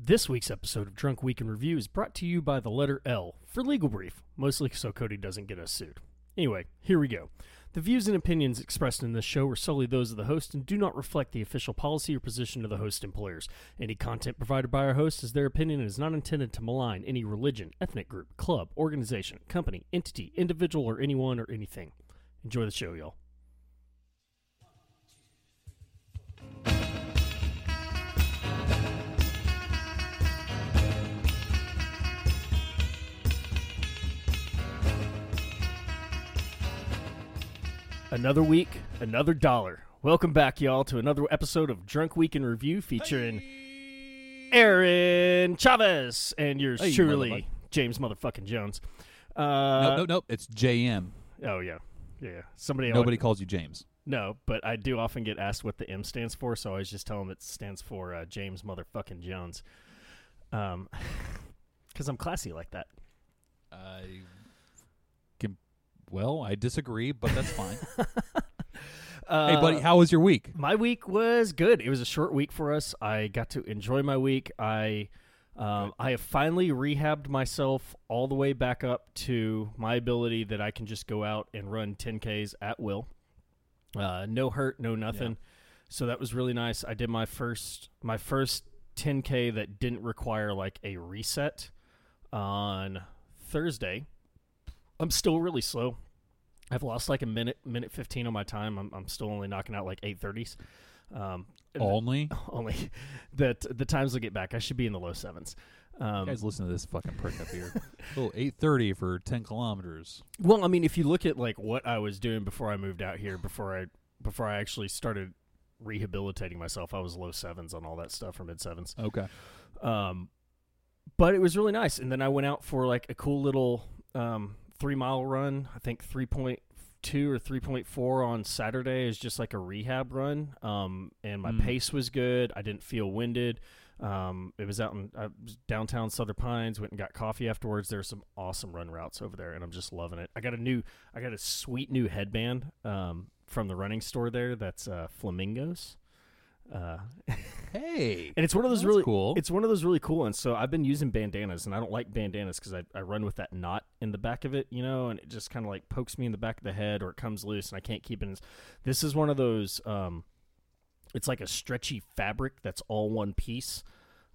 This week's episode of Drunk Week in Review is brought to you by the letter L for legal brief, mostly so Cody doesn't get us sued. Anyway, here we go. The views and opinions expressed in this show are solely those of the host and do not reflect the official policy or position of the host employers. Any content provided by our host is their opinion and is not intended to malign any religion, ethnic group, club, organization, company, entity, individual, or anyone or anything. Enjoy the show, y'all. Another week, another dollar. Welcome back, y'all, to another episode of Drunk Week in Review featuring Aaron Chavez and yours Hey, truly, motherfucker. James motherfucking Jones. Uh, no, no, no. It's JM. Oh yeah, yeah. yeah. Somebody Nobody calls you James. No, but I do often get asked what the M stands for, so I always just tell them it stands for uh, James motherfucking Jones. Um, because I'm classy like that. I. Well, I disagree, but that's fine. Uh, hey, buddy, how was your week? My week was good. It was a short week for us. I got to enjoy my week. I um, I have finally rehabbed myself all the way back up to my ability that I can just go out and run 10Ks at will. Uh, no hurt, no nothing. So that was really nice. I did my first my first 10K that didn't require like a reset on Thursday. I'm still really slow. I've lost like a minute, minute 15 on my time. I'm, I'm still only knocking out like 830s. Um, and Only only that the times will get back. I should be in the low sevens. Um, guys, listen to this fucking prick up here. oh, 8:30 for 10 kilometers. well, I mean, if you look at like what I was doing before I moved out here, before I before I actually started rehabilitating myself, I was low sevens on all that stuff or mid sevens. Okay. Um, but it was really nice. And then I went out for like a cool little um, three mile run. I think three point two or three point four on Saturday is just like a rehab run. Um, and my Mm. pace was good. I didn't feel winded. Um, it was out in uh, downtown Southern Pines. Went and got coffee afterwards. There's some awesome run routes over there, and I'm just loving it. I got a new, I got a sweet new headband um, from the running store there. That's uh, flamingos. Uh, Hey. and it's one of those really cool. It's one of those really cool ones. So I've been using bandanas, and I don't like bandanas because I, I run with that knot in the back of it, you know, and it just kind of like pokes me in the back of the head, or it comes loose, and I can't keep it. in This is one of those. Um, it's like a stretchy fabric that's all one piece,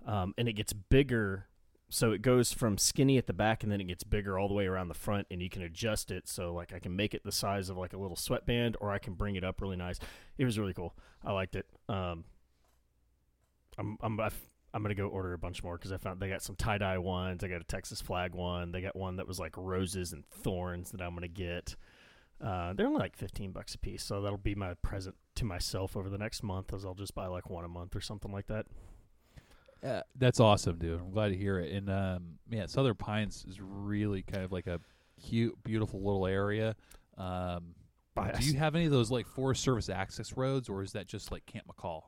um, and it gets bigger. So it goes from skinny at the back, and then it gets bigger all the way around the front, and you can adjust it. So like I can make it the size of like a little sweatband, or I can bring it up really nice. It was really cool. I liked it. Um, I'm I'm I've- I'm gonna go order a bunch more because I found they got some tie dye ones. I got a Texas flag one. They got one that was like roses and thorns that I'm gonna get. Uh, they're only like fifteen bucks a piece, so that'll be my present to myself over the next month. As I'll just buy like one a month or something like that. Uh, that's awesome, dude. I'm glad to hear it. And um, yeah, Southern Pines is really kind of like a cute, beautiful little area. Um, Bias. do you have any of those like Forest Service access roads, or is that just like Camp Mackall?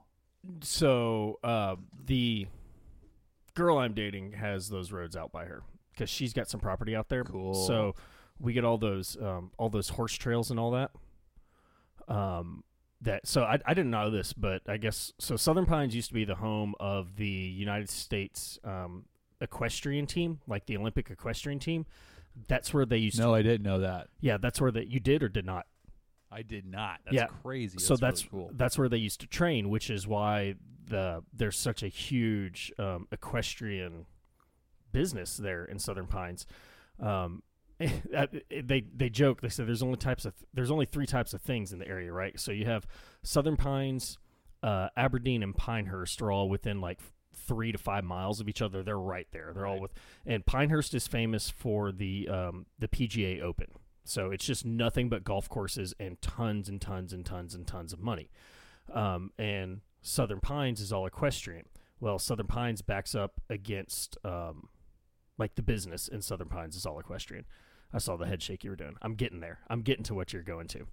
So uh, the girl I'm dating has those roads out by her because she's got some property out there. Cool. So we get all those um, all those horse trails and all that. Um, that so I, I didn't know this, but I guess so. Southern Pines used to be the home of the United States um, equestrian team, like the Olympic equestrian team. That's where they used to No, to. I didn't know that. Yeah, that's where that you did or did not. I did not. That's Yeah. crazy. so That's that's really cool. that's where they used to train, which is why the there's such a huge um, equestrian business there in Southern Pines. Um, they they joke. They said there's only types of there's only three types of things in the area, right? So you have Southern Pines, uh, Aberdeen, and Pinehurst are all within like three to five miles of each other. They're right there. They're all Right. with. And Pinehurst is famous for the um, the PGA Open. So it's just nothing but golf courses and tons and tons and tons and tons of money. Um, and Southern Pines is all equestrian. Well, Southern Pines backs up against um, like the business, and Southern Pines is all equestrian. I saw the head shake you were doing. I'm getting there. I'm getting to what you're going to.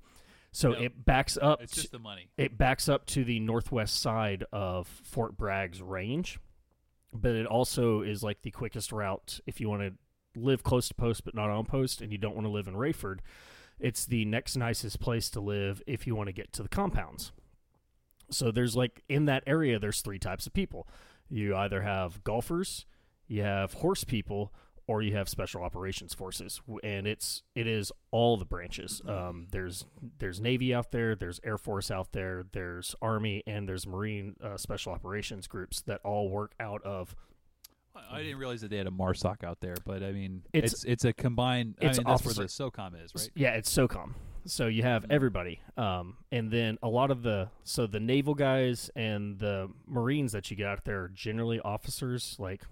So it backs up. It's just the money. it backs up to the northwest side of Fort Bragg's range, but it also is like the quickest route if you want to live close to post but not on post and you don't want to live in Raeford. It's the next nicest place to live if you want to get to the compounds. So there's like in that area there's three types of people. You either have golfers, you have horse people, or you have special operations forces, and it's it is all the branches. Um, there's there's Navy out there, there's Air Force out there, there's Army, and there's Marine uh, special operations groups that all work out of I I didn't realize that they had a MARSOC out there, but I mean, It's- it's it's, a combined. I it's mean, that's where the SOCOM is, right? Yeah, it's SOCOM. So you have Mhm. everybody, um, and then a lot of the so the naval guys and the Marines that you get out there are generally officers, like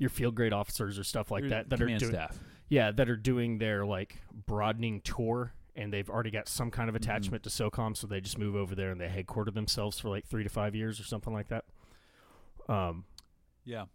your field grade officers or stuff like Your that that are doing staff. yeah that are doing their like broadening tour, and they've already got some kind of Mhm. attachment to SOCOM, so they just move over there and they headquarter themselves for like three to five years or something like that. Um, Yeah.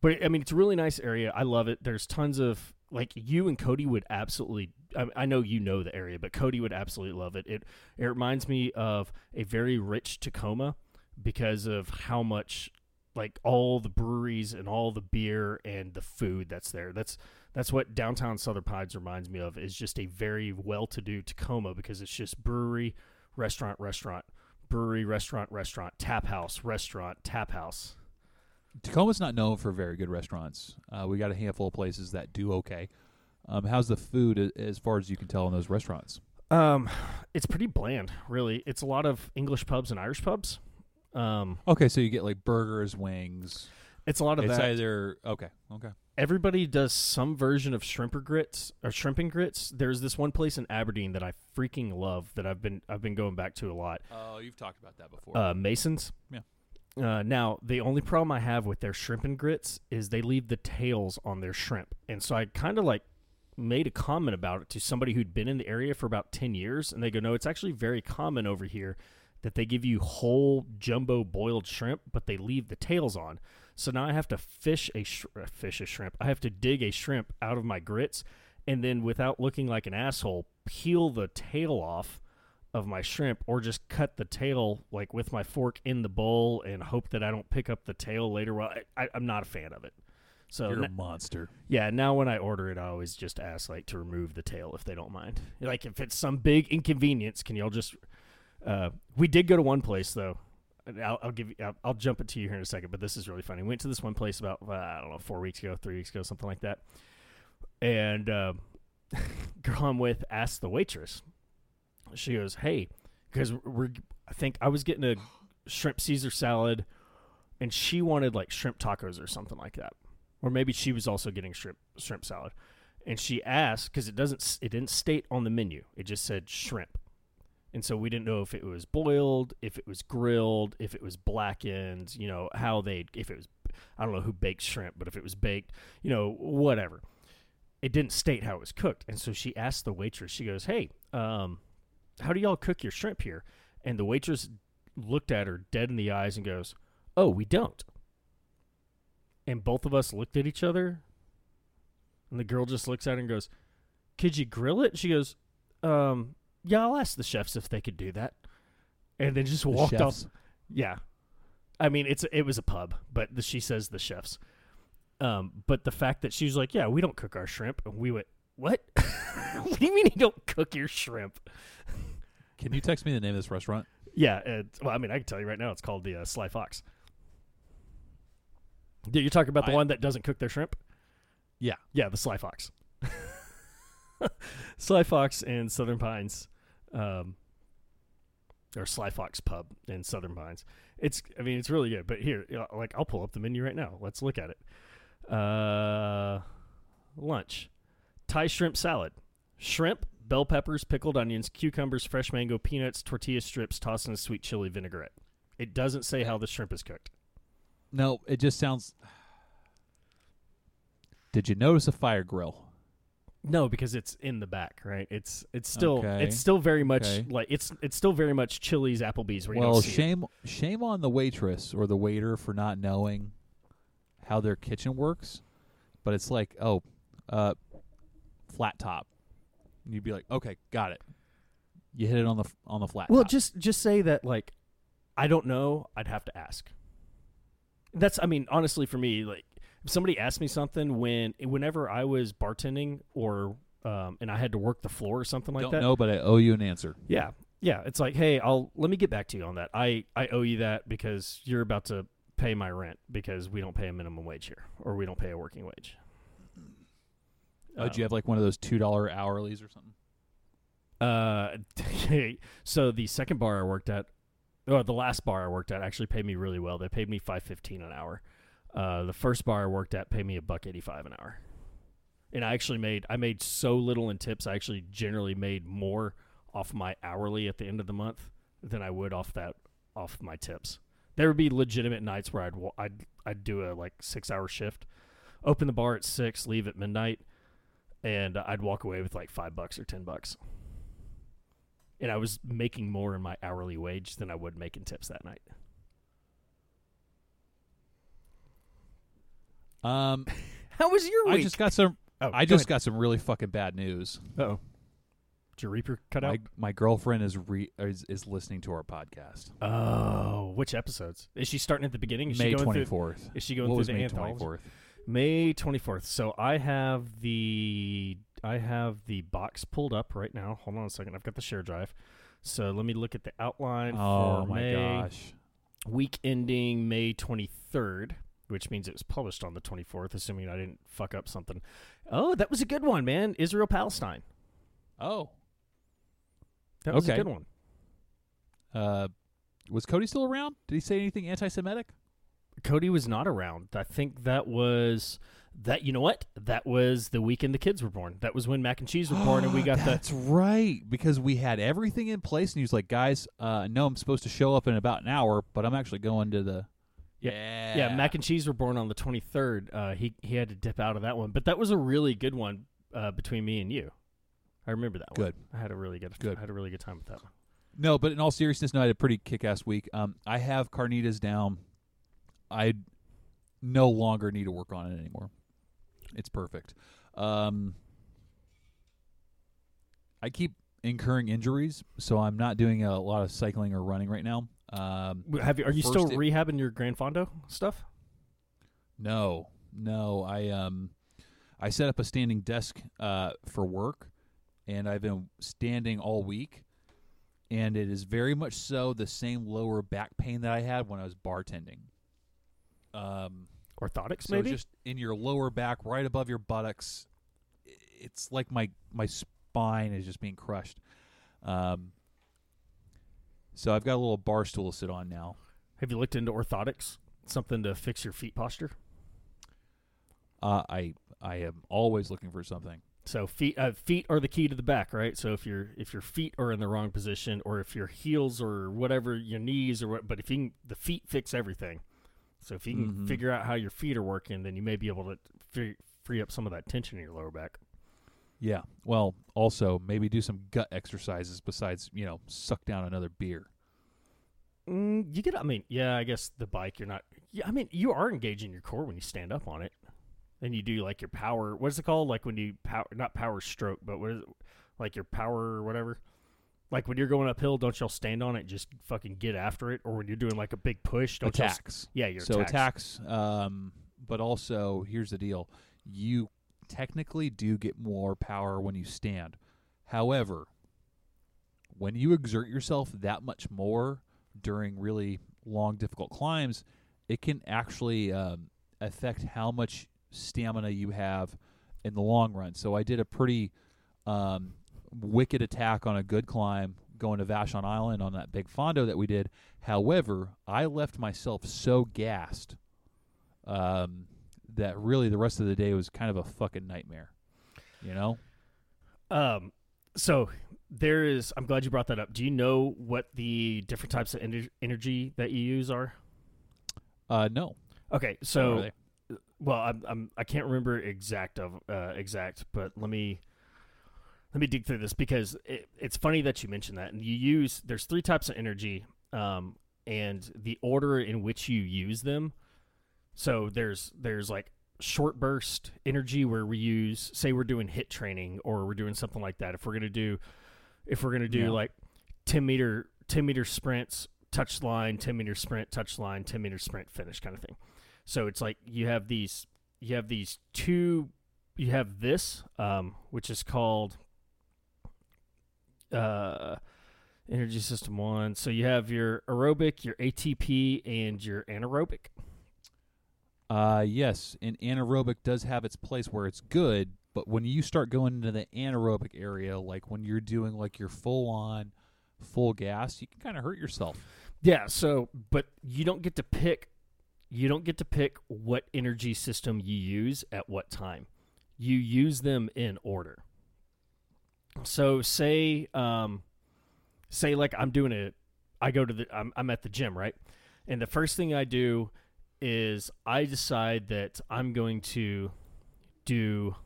but I mean, it's a really nice area. I love it. There's tons of like you and Cody would absolutely. I, I know you know the area, but Cody would absolutely love it. It it reminds me of a very rich Tacoma because of how much like all the breweries and all the beer and the food that's there. That's that's what downtown Southern Pines reminds me of. Is just a very well-to-do Tacoma because it's just brewery, restaurant, restaurant, brewery, restaurant, restaurant, tap house, restaurant, tap house. Tacoma's not known for very good restaurants. Uh, we got a handful of places that do okay. Um, how's the food as far as you can tell in those restaurants? Um, it's pretty bland, really. It's a lot of English pubs and Irish pubs. Um, Okay, so you get like burgers, wings. it's a lot of It's that. either okay, okay. Everybody does some version of shrimp or grits or shrimp and grits. There's this one place in Aberdeen that I freaking love that I've been I've been going back to a lot. Oh, you've talked about that before. Uh, Masons. Yeah. Uh, now the only problem I have with their shrimp and grits is they leave the tails on their shrimp, and so I kind of like made a comment about it to somebody who'd been in the area for about 10 years and they go no it's actually very common over here that they give you whole jumbo boiled shrimp but they leave the tails on so now i have to fish a sh- uh, fish a shrimp i have to dig a shrimp out of my grits and then without looking like an asshole peel the tail off of my shrimp or just cut the tail like with my fork in the bowl and hope that i don't pick up the tail later well I, I, i'm not a fan of it so You're na- a monster. yeah, now when I order it, I always just ask like to remove the tail if they don't mind. Like if it's some big inconvenience, can y'all just? Uh, we did go to one place though. I'll, I'll give you. I'll, I'll jump it to you here in a second, but this is really funny. We went to this one place about uh, I don't know four weeks ago, three weeks ago, something like that. And uh, girl I'm with asked the waitress. She goes, "Hey, because we're I think I was getting a shrimp Caesar salad, and she wanted like shrimp tacos or something like that." or maybe she was also getting shrimp shrimp salad, and she asked because it doesn't it didn't state on the menu. It just said shrimp, and so we didn't know if it was boiled, if it was grilled, if it was blackened. You know how they if it was I don't know who baked shrimp, but if it was baked, you know whatever. It didn't state how it was cooked, and so she asked the waitress. She goes, "Hey, um, how do y'all cook your shrimp here?" And the waitress looked at her dead in the eyes and goes, "Oh, we don't." And both of us looked at each other. And the girl just looks at her and goes, Could you grill it? She goes, Um, yeah, I'll ask the chefs if they could do that. And then just The walked off. Yeah. I mean, it's it was a pub, but the, she says the chefs. Um, but the fact that she was like, "Yeah, we don't cook our shrimp," and we went, "What? what do you mean you don't cook your shrimp?" Can you text me the name of this restaurant? Yeah, it, well, I mean, I can tell you right now, it's called the uh, Sly Fox. Yeah, you're talking about the I- one that doesn't cook their shrimp? Yeah. Yeah, the Sly Fox. Sly Fox and Southern Pines, um, or Sly Fox Pub in Southern Pines. It's, I mean, it's really good. But here, like, I'll pull up the menu right now. Let's look at it. Uh, lunch, Thai shrimp salad, shrimp, bell peppers, pickled onions, cucumbers, fresh mango, peanuts, tortilla strips, tossed in a sweet chili vinaigrette. It doesn't say how the shrimp is cooked. No, it just sounds. Did you notice a fire grill? No, because it's in the back, right? It's it's still Okay. it's still very much Okay. like it's it's still very much Chili's, Applebee's. Where you Well, don't it. shame shame on the waitress or the waiter for not knowing how their kitchen works. But it's like, oh, uh, flat top. And you'd be like, okay, got it. You hit it on the on the flat. Well, top. just just say that like I don't know. I'd have to ask. That's I mean honestly for me like somebody asked me something when whenever I was bartending or um, and I had to work the floor or something like don't that. No, but I owe you an answer. Yeah, yeah. It's like hey, I'll let me get back to you on that. I I owe you that because you're about to pay my rent because we don't pay a minimum wage here, or we don't pay a working wage. Oh, do you have like one of those two dollar hourlies or something? Uh, so the second bar I worked at, or the last bar I worked at, actually paid me really well. They paid me five fifteen an hour. Uh, the first bar I worked at paid me a buck eighty five an hour, and I actually made I made so little in tips. I actually generally made more off my hourly at the end of the month than I would off that off my tips. There would be legitimate nights where I'd I'd I'd do a like six hour shift, open the bar at six, leave at midnight, and I'd walk away with like five bucks or ten bucks. And I was making more in my hourly wage than I would make in tips that night. Um, How was your I just got some. oh, I just got some really fucking bad news. oh. Did your Reaper cut out? My my girlfriend is re is, is listening to our podcast. Oh, which episodes? Is she starting at the beginning? Is May she going twenty through? fourth. Is she going What through was the May anthology? twenty fourth? May twenty fourth. So I have the I have the box pulled up right now. Hold on a second. I've got the share drive. So let me look at the outline Oh for my May gosh! week ending May twenty third, which means it was published on the twenty fourth. Assuming I didn't fuck up something. Oh, that was a good one, man. Israel Palestine. Oh, That was Okay. a good one. uh, was Cody still around? Did he say anything anti-Semitic? Cody was not around. I think that was that. You know what? That was the weekend the kids were born. That was when Mac and Cheese were born, and we got the That's right, because we had everything in place, and he was like, "Guys, uh, no, I'm supposed to show up in about an hour, but I'm actually going to the." Yeah, Yeah, mac and cheese were born on the 23rd. Uh, he he had to dip out of that one, but that was a really good one uh, between me and you. I remember that one. Good. I had a really good, Good. I had a really good time with that one. No, but in all seriousness, no, I had a pretty kick-ass week. Um, I have carnitas down. I no longer need to work on it anymore. It's perfect. Um, I keep incurring injuries, so I'm not doing a lot of cycling or running right now. Um, Have you? Are you still it- rehabbing your Grand Fondo stuff? No, no. I um, I set up a standing desk uh for work, and I've been standing all week, and it is very much so the same lower back pain that I had when I was bartending. Um, Orthotics, so maybe. just in your lower back, right above your buttocks, it's like my my spine is just being crushed. Um, so I've got a little bar stool to sit on now. Have you looked into orthotics? Something to fix your feet posture. Uh, I I am always looking for something. So feet uh, feet are the key to the back, right? So if your if your feet are in the wrong position, or if your heels or whatever your knees or what, but if you can, the feet fix everything. So if you can Mhm. figure out how your feet are working, then you may be able to free, free up some of that tension in your lower back. Yeah. Well, also maybe do some gut exercises besides you know suck down another beer. Mm, you get, I mean, yeah, I guess the bike, you're not. Yeah, I mean, you are engaging your core when you stand up on it, and you do like your power. What is it called? Like when you power, not power stroke, but what is it? Like your power or whatever. Like when you're going uphill, don't y'all stand on it? and Just fucking get after it. Or when you're doing like a big push, don't y'all attacks. Yeah, your so attacks. attacks. Um, but also here's the deal: you technically do get more power when you stand. However, when you exert yourself that much more during really long, difficult climbs, it can actually um, affect how much stamina you have in the long run. So I did a pretty um, wicked attack on a good climb going to Vashon Island on that big fondo that we did. However, I left myself so gassed um, that really the rest of the day was kind of a fucking nightmare. You know? Um, so there is. I'm glad you brought that up. Do you know what the different types of ener- energy that you use are? Uh, no. Okay, so well, I'm, I'm I can't remember exact of uh, exact, but let me let me dig through this because it, it's funny that you mentioned that. And you use there's three types of energy, um, and the order in which you use them. So there's there's like short burst energy where we use say we're doing HIIT training or we're doing something like that. If we're gonna do if we're gonna do Yeah. like ten meter ten meter sprints, touch line, ten meter sprint, touch line, ten meter sprint, finish kind of thing. So it's like you have these you have these two you have this um, which is called uh, Energy system one. So you have your aerobic, your ATP, and your anaerobic. Uh, yes, and anaerobic does have its place where it's good, but when you start going into the anaerobic area, like when you're doing like your full on, full gas, you can kind of hurt yourself. Yeah. So, but you don't get to pick. You don't get to pick what energy system you use at what time. You use them in order. So, say, um, say like I'm doing a, I go to the, I'm, I'm at the gym, right? And the first thing I do is I decide that I'm going to do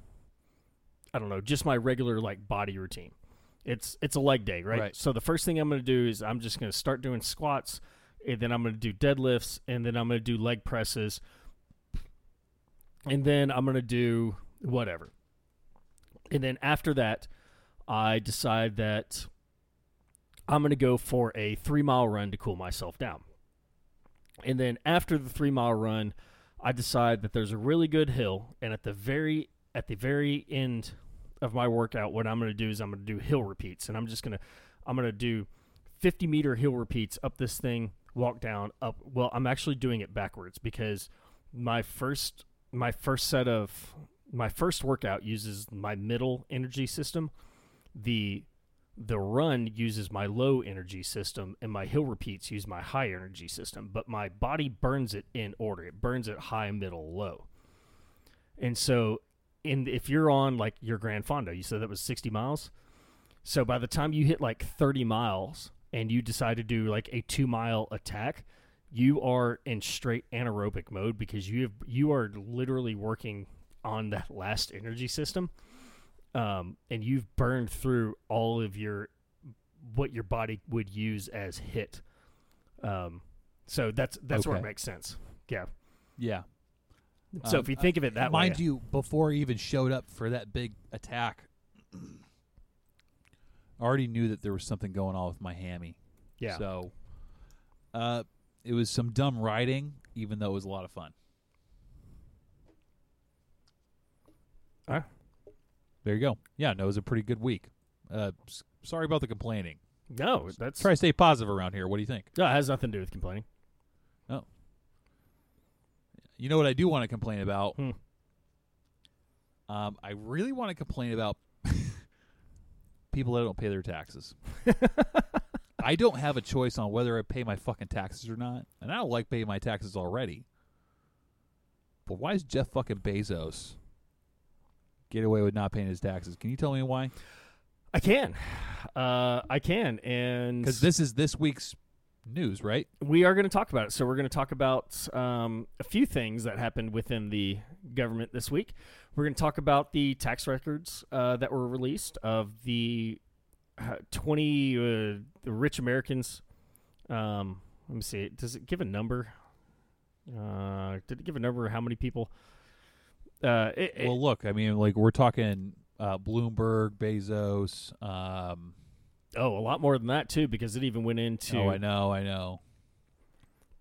I don't know, just my regular like body routine. It's it's a leg day, right? Right. So the first thing I'm going to do is I'm just going to start doing squats and then I'm going to do deadlifts and then I'm going to do leg presses and then I'm going to do whatever. And then after that, I decide that I'm going to go for a 3-mile run to cool myself down. And then after the three mile run, I decide that there's a really good hill, and at the very at the very end of my workout, what I'm going to do is I'm going to do hill repeats, and I'm just going to I'm going to do 50 meter hill repeats up this thing, walk down up. Well, I'm actually doing it backwards because my first my first set of my first workout uses my middle energy system. The the run uses my low energy system and my hill repeats use my high energy system but my body burns it in order. It burns it high middle low. And so in if you're on like your grand fondo you said that was 60 miles? So by the time you hit like 30 miles and you decide to do like a two mile attack you are in straight anaerobic mode because you have you are literally working on that last energy system um, and you've burned through all of your what your body would use as hit. Um, so that's that's where it makes sense. Yeah. Yeah. So Um, if you think of it that Mind way, you, before he even showed up for that big attack, I already knew that there was something going on with my hammy. yeah, So, uh, it was some dumb writing, even though it was a lot of fun. Ah. There you go. Yeah, no, it was a pretty good week. Uh, s- sorry about the complaining. no, that's Try to stay positive around here. What do you think? no, it has nothing to do with complaining. No. You know what I do want to complain about? Hmm. Um, I really want to complain about people that don't pay their taxes. I don't have a choice on whether I pay my fucking taxes or not, and I don't like paying my taxes already. But why is Jeff fucking Bezos get away with not paying his taxes? Can you tell me why? I can, uh, I can, and Because this is this week's news, right? we are going to talk about it. So we're going to talk about um, a few things that happened within the government this week. We're going to talk about the tax records uh, that were released of the uh, twenty uh, the rich Americans. Um, let me see. Does it give a number? Uh, did it give a number? of How many people? Uh, it, it- Well, look, I mean, like we're talking uh, Bloomberg, Bezos. Um, oh, a lot more than that too, because it even went into oh, I know, I know.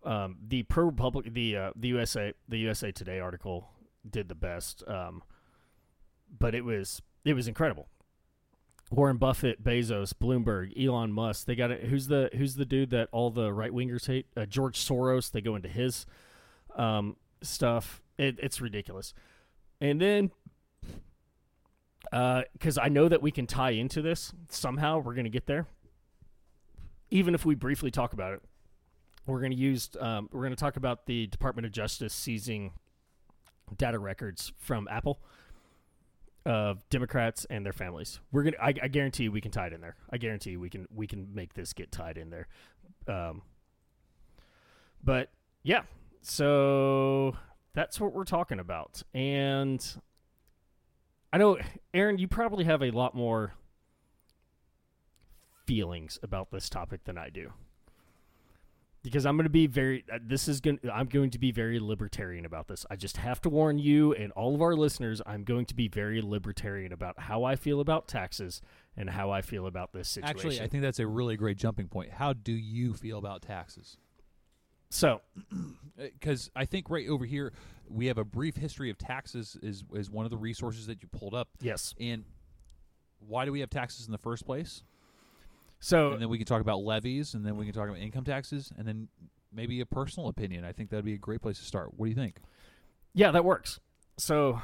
um, the ProPublica the uh, the USA the USA Today article did the best, um, but it was it was incredible. Warren Buffett, Bezos, Bloomberg, Elon Musk. They got it. Who's the who's the dude that all the right wingers hate? Uh, George Soros. They go into his um, stuff. It, it's ridiculous. And then, because I know that we can tie into this somehow, we're going to get there. Even if we briefly talk about it, we're going to use um, we're going to talk about the Department of Justice seizing data records from Apple of Democrats and their families. We're gonna I, I guarantee we can tie it in there. I guarantee we can we can make this get tied in there. Um, but yeah, so that's what we're talking about. And I know Aaron, you probably have a lot more feelings about this topic than I do because I'm going to be very. Uh, this is going. I'm going to be very libertarian about this. I just have to warn you and all of our listeners. I'm going to be very libertarian about how I feel about taxes and how I feel about this situation. Actually, I think that's a really great jumping point. How do you feel about taxes? So. Uh, because I think right over here we have a brief history of taxes is is one of the resources that you pulled up. Yes. And why do we have taxes in the first place? So and then we can talk about levies, and then we can talk about income taxes, and then maybe a personal opinion. I think that'd be a great place to start. What do you think? yeah, that works. So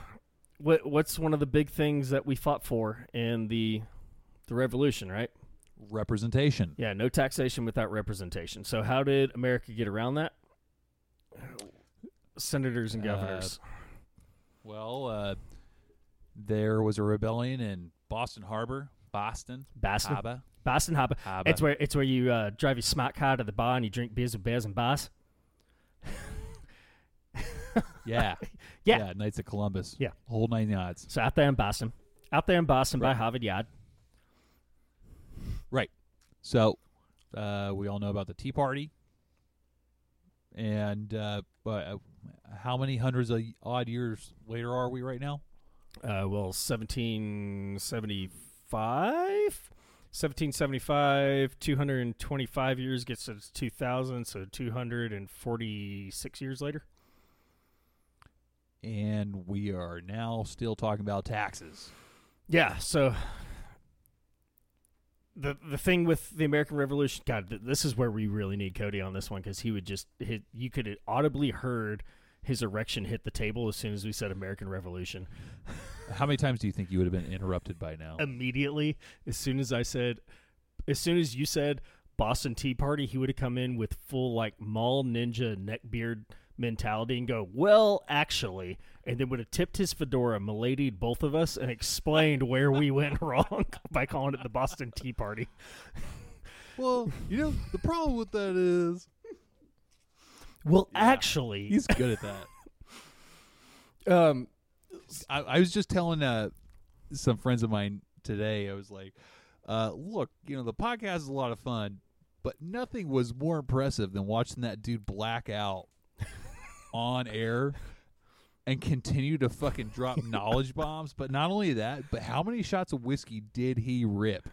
what what's one of the big things that we fought for in the the revolution, right? Representation. Yeah, no taxation without representation. So how did America get around that? Senators and Uh, governors. Well, uh, there was a rebellion in Boston Harbor, Boston, Boston, Harbor, Boston Harbor. Harbor. It's where it's where you uh, drive your smart car to the bar and you drink beers with bears and bars. yeah, Yeah. Yeah. Knights of Columbus. Yeah. whole nine yards. So out there in Boston, out there in Boston by Harvard Yard. So, uh, we all know about the Tea Party, and uh, but uh, how many hundreds of odd years later are we right now? Uh, well, 1775? 1775, 225 years gets us 2000, so 246 years later. And we are now still talking about taxes. Yeah, so the the thing with the American Revolution, God, this is where we really need Cody on this one because he would just hit. You could have audibly heard his erection hit the table as soon as we said American Revolution. How many times do you think you would have been interrupted by now? Immediately, as soon as I said, as soon as you said Boston Tea Party, he would have come in with full like mall ninja neckbeard mentality and go, well, actually, and then would have tipped his fedora, miladied both of us, and explained where we went wrong by calling it the Boston Tea Party. well, you know the problem with that is Well, Yeah. actually, he's good at that. um, I, I was just telling uh, some friends of mine today. I was like, uh, "Look, you know, the podcast is a lot of fun, but nothing was more impressive than watching that dude black out on air and continue to fucking drop knowledge bombs. But not only that, but how many shots of whiskey did he rip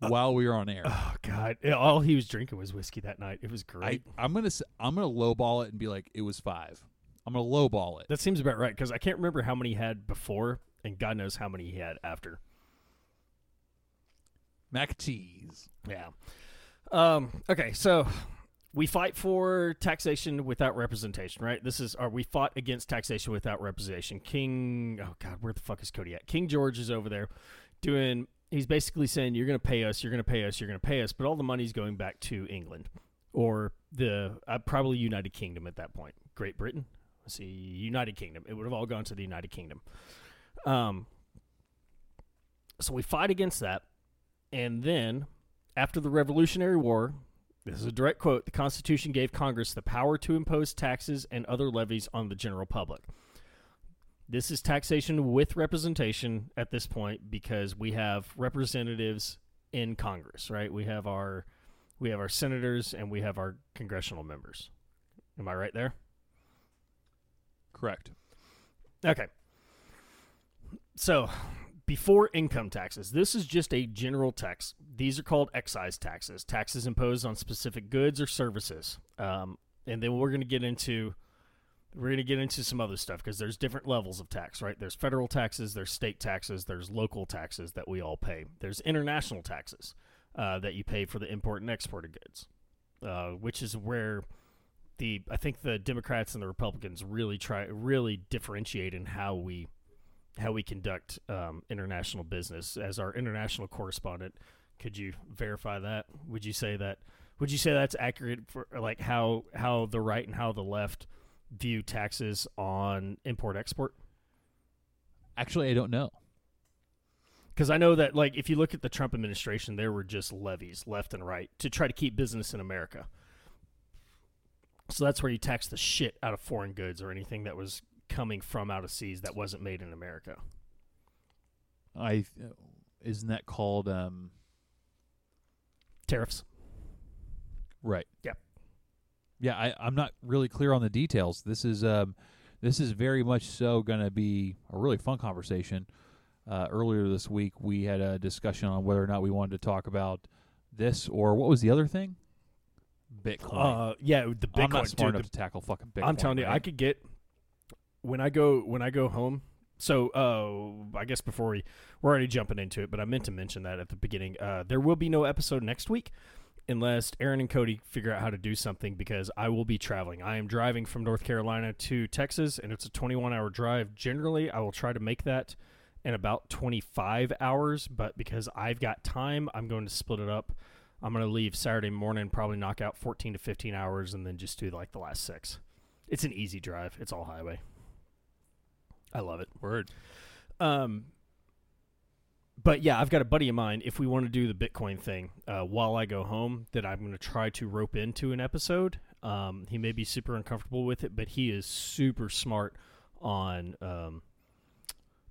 while we were on air? oh god, all he was drinking was whiskey that night. It was great. I'm gonna s- I'm gonna lowball it and be like, it was five. I'm gonna lowball it. that seems about right because I can't remember how many he had before, and God knows how many he had after. Mac cheese. Yeah. Um, okay, so we fight for taxation without representation, right? This is, or we fought against taxation without representation. King, oh God, where the fuck is Cody at? King George is over there doing, he's basically saying, you're going to pay us, you're going to pay us, you're going to pay us, but all the money's going back to England or the, uh, probably United Kingdom at that point. Great Britain? Let's see, United Kingdom. It would have all gone to the United Kingdom. Um, so we fight against that. And then, after the Revolutionary War, this is a direct quote the Constitution gave Congress the power to impose taxes and other levies on the general public. This is taxation with representation at this point because we have representatives in Congress, right? We have our we have our senators and we have our congressional members. Am I right there? Correct. Okay. So, before income taxes, this is just a general tax. These are called excise taxes, taxes imposed on specific goods or services. Um, and then we're going to get into we're going to get into some other stuff because there's different levels of tax, right? There's federal taxes, there's state taxes, there's local taxes that we all pay. There's international taxes uh, that you pay for the import and export of goods, uh, which is where the I think the Democrats and the Republicans really try really differentiate in how we how we conduct um, international business. As our international correspondent, could you verify that? Would you say that? Would you say that's accurate for like how how the right and how the left view taxes on import export? Actually, I don't know. Because I know that like if you look at the Trump administration, there were just levies left and right to try to keep business in America. So that's where you tax the shit out of foreign goods or anything that was coming from out of seas that wasn't made in America. I isn't that called um Tariffs. right. Yep. Yeah, I I'm not really clear on the details. This is um this is very much so going to be a really fun conversation. Uh, earlier this week, we had a discussion on whether or not we wanted to talk about this or what was the other thing? Bitcoin. Uh, yeah, the Bitcoin. I'm not smart dude, enough to tackle fucking Bitcoin. I'm telling you, I could get when I go when I go home So, uh, I guess before we we're already jumping into it, but I meant to mention that at the beginning. Uh, there will be no episode next week unless Aaron and Cody figure out how to do something because I will be traveling. I am driving from North Carolina to Texas, and it's a 21 hour drive. Generally, I will try to make that in about 25 hours, but because I've got time, I'm going to split it up. I'm going to leave Saturday morning, probably knock out 14 to 15 hours, and then just do like the last six. It's an easy drive. It's all highway. I love it. Word. Um, but yeah, I've got a buddy of mine. If we want to do the Bitcoin thing uh, while I go home, that I'm going to try to rope into an episode. Um, he may be super uncomfortable with it, but he is super smart on um,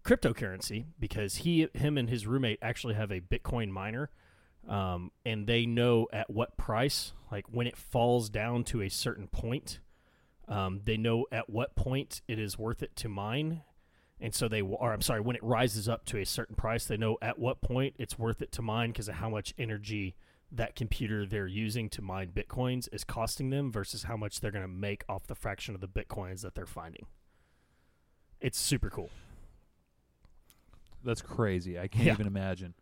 cryptocurrency because he, him, and his roommate actually have a Bitcoin miner, um, and they know at what price, like when it falls down to a certain point, um, they know at what point it is worth it to mine and so they are I'm sorry, when it rises up to a certain price, they know at what point it's worth it to mine because of how much energy that computer they're using to mine bitcoins is costing them versus how much they're going to make off the fraction of the bitcoins that they're finding. It's super cool. That's crazy. I can't Yeah. even imagine.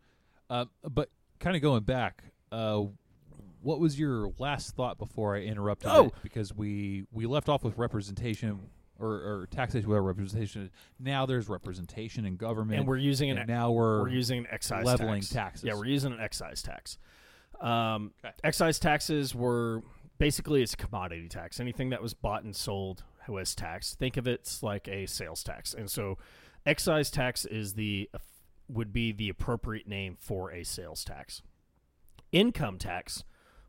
Uh, but kind of going back, uh, what was your last thought before I interrupted? Oh! because we we left off with representation or, or taxation without representation. Now there's representation in government, And we're using and an now we're, we're using an excise leveling tax. taxes. Yeah, we're using an excise tax. Um, Okay. Excise taxes were basically it's a commodity tax. Anything that was bought and sold was taxed. Think of it like a sales tax, and so excise tax is the would be the appropriate name for a sales tax. Income tax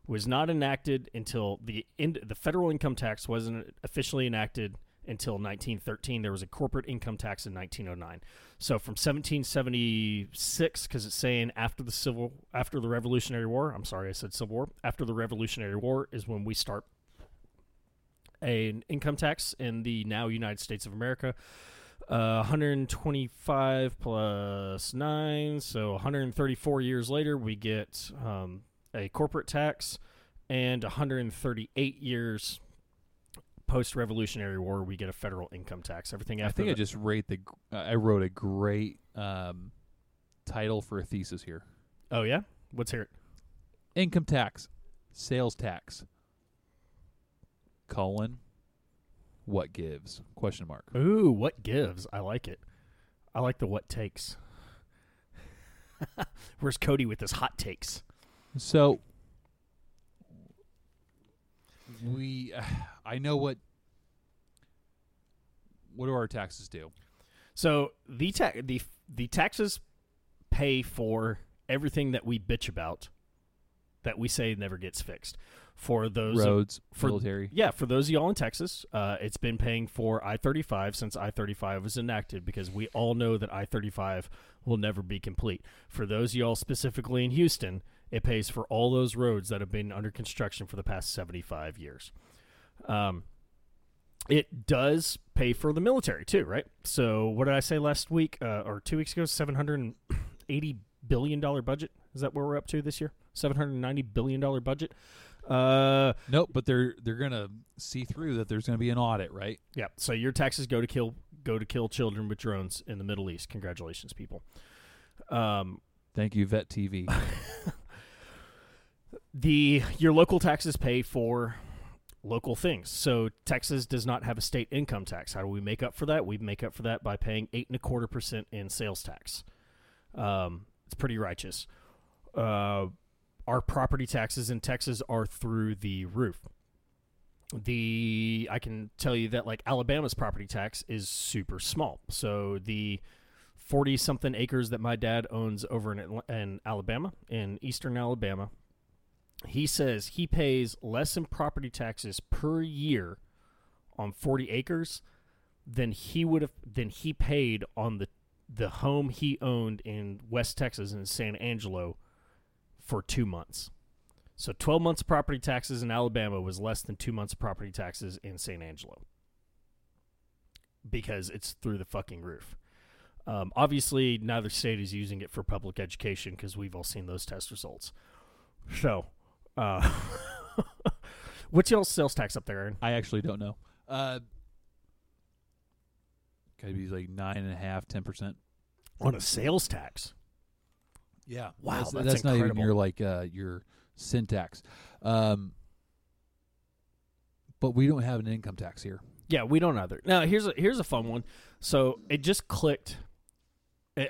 was not enacted until the in, the federal income tax wasn't officially enacted until 1913. There was a corporate income tax in 1909. So from 1776, because it's saying after the civil after the Revolutionary War. I'm sorry, I said Civil War. After the Revolutionary War is when we start an income tax in the now United States of America. Uh, 125 plus 9, so 134 years later, we get um, a corporate tax, and 138 years post Revolutionary War, we get a federal income tax. Everything after. I think I just rate the. Uh, I wrote a great um, title for a thesis here: Oh, yeah? Let's hear it. income tax, sales tax. Colon. What gives? Question mark. Ooh, what gives? I like it. I like the what takes. Where's Cody with his hot takes? So we, I know what. What do our taxes do? So the ta- the the taxes pay for everything that we bitch about that we say never gets fixed. For those of- Roads, for- military. Yeah, for those of y'all in Texas, uh, it's been paying for I 35 since I 35 was enacted because we all know that I 35 will never be complete. For those of y'all specifically in Houston, it pays for all those roads that have been under construction for the past 75 years. Um, it does pay for the military too, right? So, what did I say last week uh, or two weeks ago? $780 billion budget. Is that where we're up to this year? $790 billion budget. Uh, Nope, but they're they're gonna see through that. There's gonna be an audit, right? Yeah. So your taxes go to kill go to kill children with drones in the Middle East. Congratulations, people. Um, Thank you, Vet TV. the your local taxes pay for local things. So Texas does not have a state income tax. How do we make up for that? We make up for that by paying eight and a quarter percent in sales tax. Um, it's pretty righteous. Uh, our property taxes in Texas are through the roof. The I can tell you that like Alabama's property tax is super small. So the forty something acres that my dad owns over in in Alabama, in eastern Alabama, he says he pays less in property taxes per year on 40 acres than he would have than he paid on the the home he owned in West Texas in San Angelo for 2 months. So 12 months of property taxes in Alabama was less than 2 months of property taxes in San Angelo. Because it's through the fucking roof. Um, obviously, neither state is using it for public education because we've all seen those test results. So, uh, what's y'all's sales tax up there, Aaron? I actually don't know. Uh, Could be like nine and a half, ten percent. on a sales tax. Yeah. Wow, that's, that's that's not even your like uh, your syntax. Um, but we don't have an income tax here. Yeah, we don't either. Now here's a here's a fun one. So it just clicked.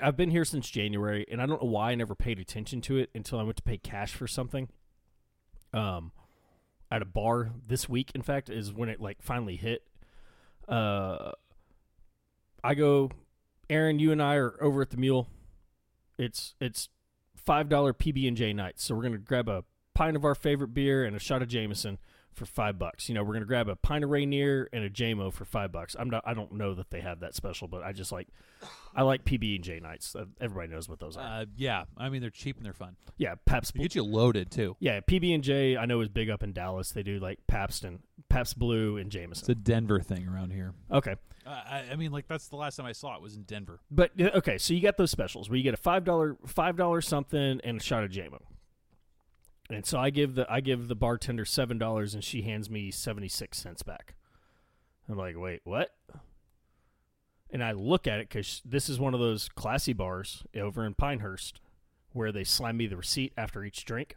I've been here since January, and I don't know why I never paid attention to it until I went to pay cash for something. Um, at a bar this week, in fact, is when it like finally hit. Uh, I go, Aaron. You and I are over at the Mule. It's it's five dollar PB and J night, so we're gonna grab a pint of our favorite beer and a shot of Jameson for five bucks. You know, we're gonna grab a pint of Rainier and a JMO for five bucks. I'm not. I don't know that they have that special, but I just like. I like PB and J nights. Uh, Everybody knows what those are. Uh, yeah, I mean they're cheap and they're fun. yeah, Pabst. They get you loaded too. Yeah, PB and J. I know is big up in Dallas. They do like Pabst and Pabst Blue and Jameson. It's a Denver thing around here. Okay, Uh, I, I mean, like that's the last time I saw it was in Denver. but uh, okay, so you got those specials where you get a five dollar five dollar something and a shot of JMO. And so I give the I give the bartender seven dollars and she hands me seventy six cents back. I'm like, wait, what? And I look at it because this is one of those classy bars over in Pinehurst where they slam me the receipt after each drink.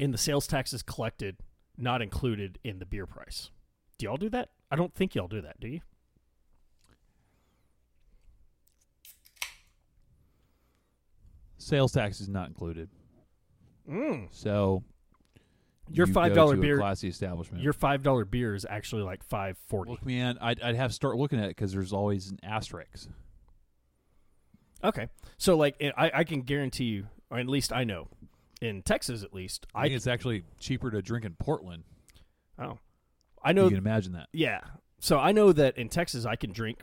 And the sales tax is collected, not included in the beer price. Do y'all do that? I don't think y'all do that, do you? Sales tax is not included. Mm. So Your you $5 to a beer- classy establishment. Your five dollar beer is actually like five forty. Look, man, I'd, I'd have to start looking at it because there's always an asterisk. Okay, so like I, I can guarantee you, or at least I know, in Texas at least, I I think it's actually cheaper to drink in Portland. oh, I know you can imagine that. Yeah. So I know that in Texas I can drink.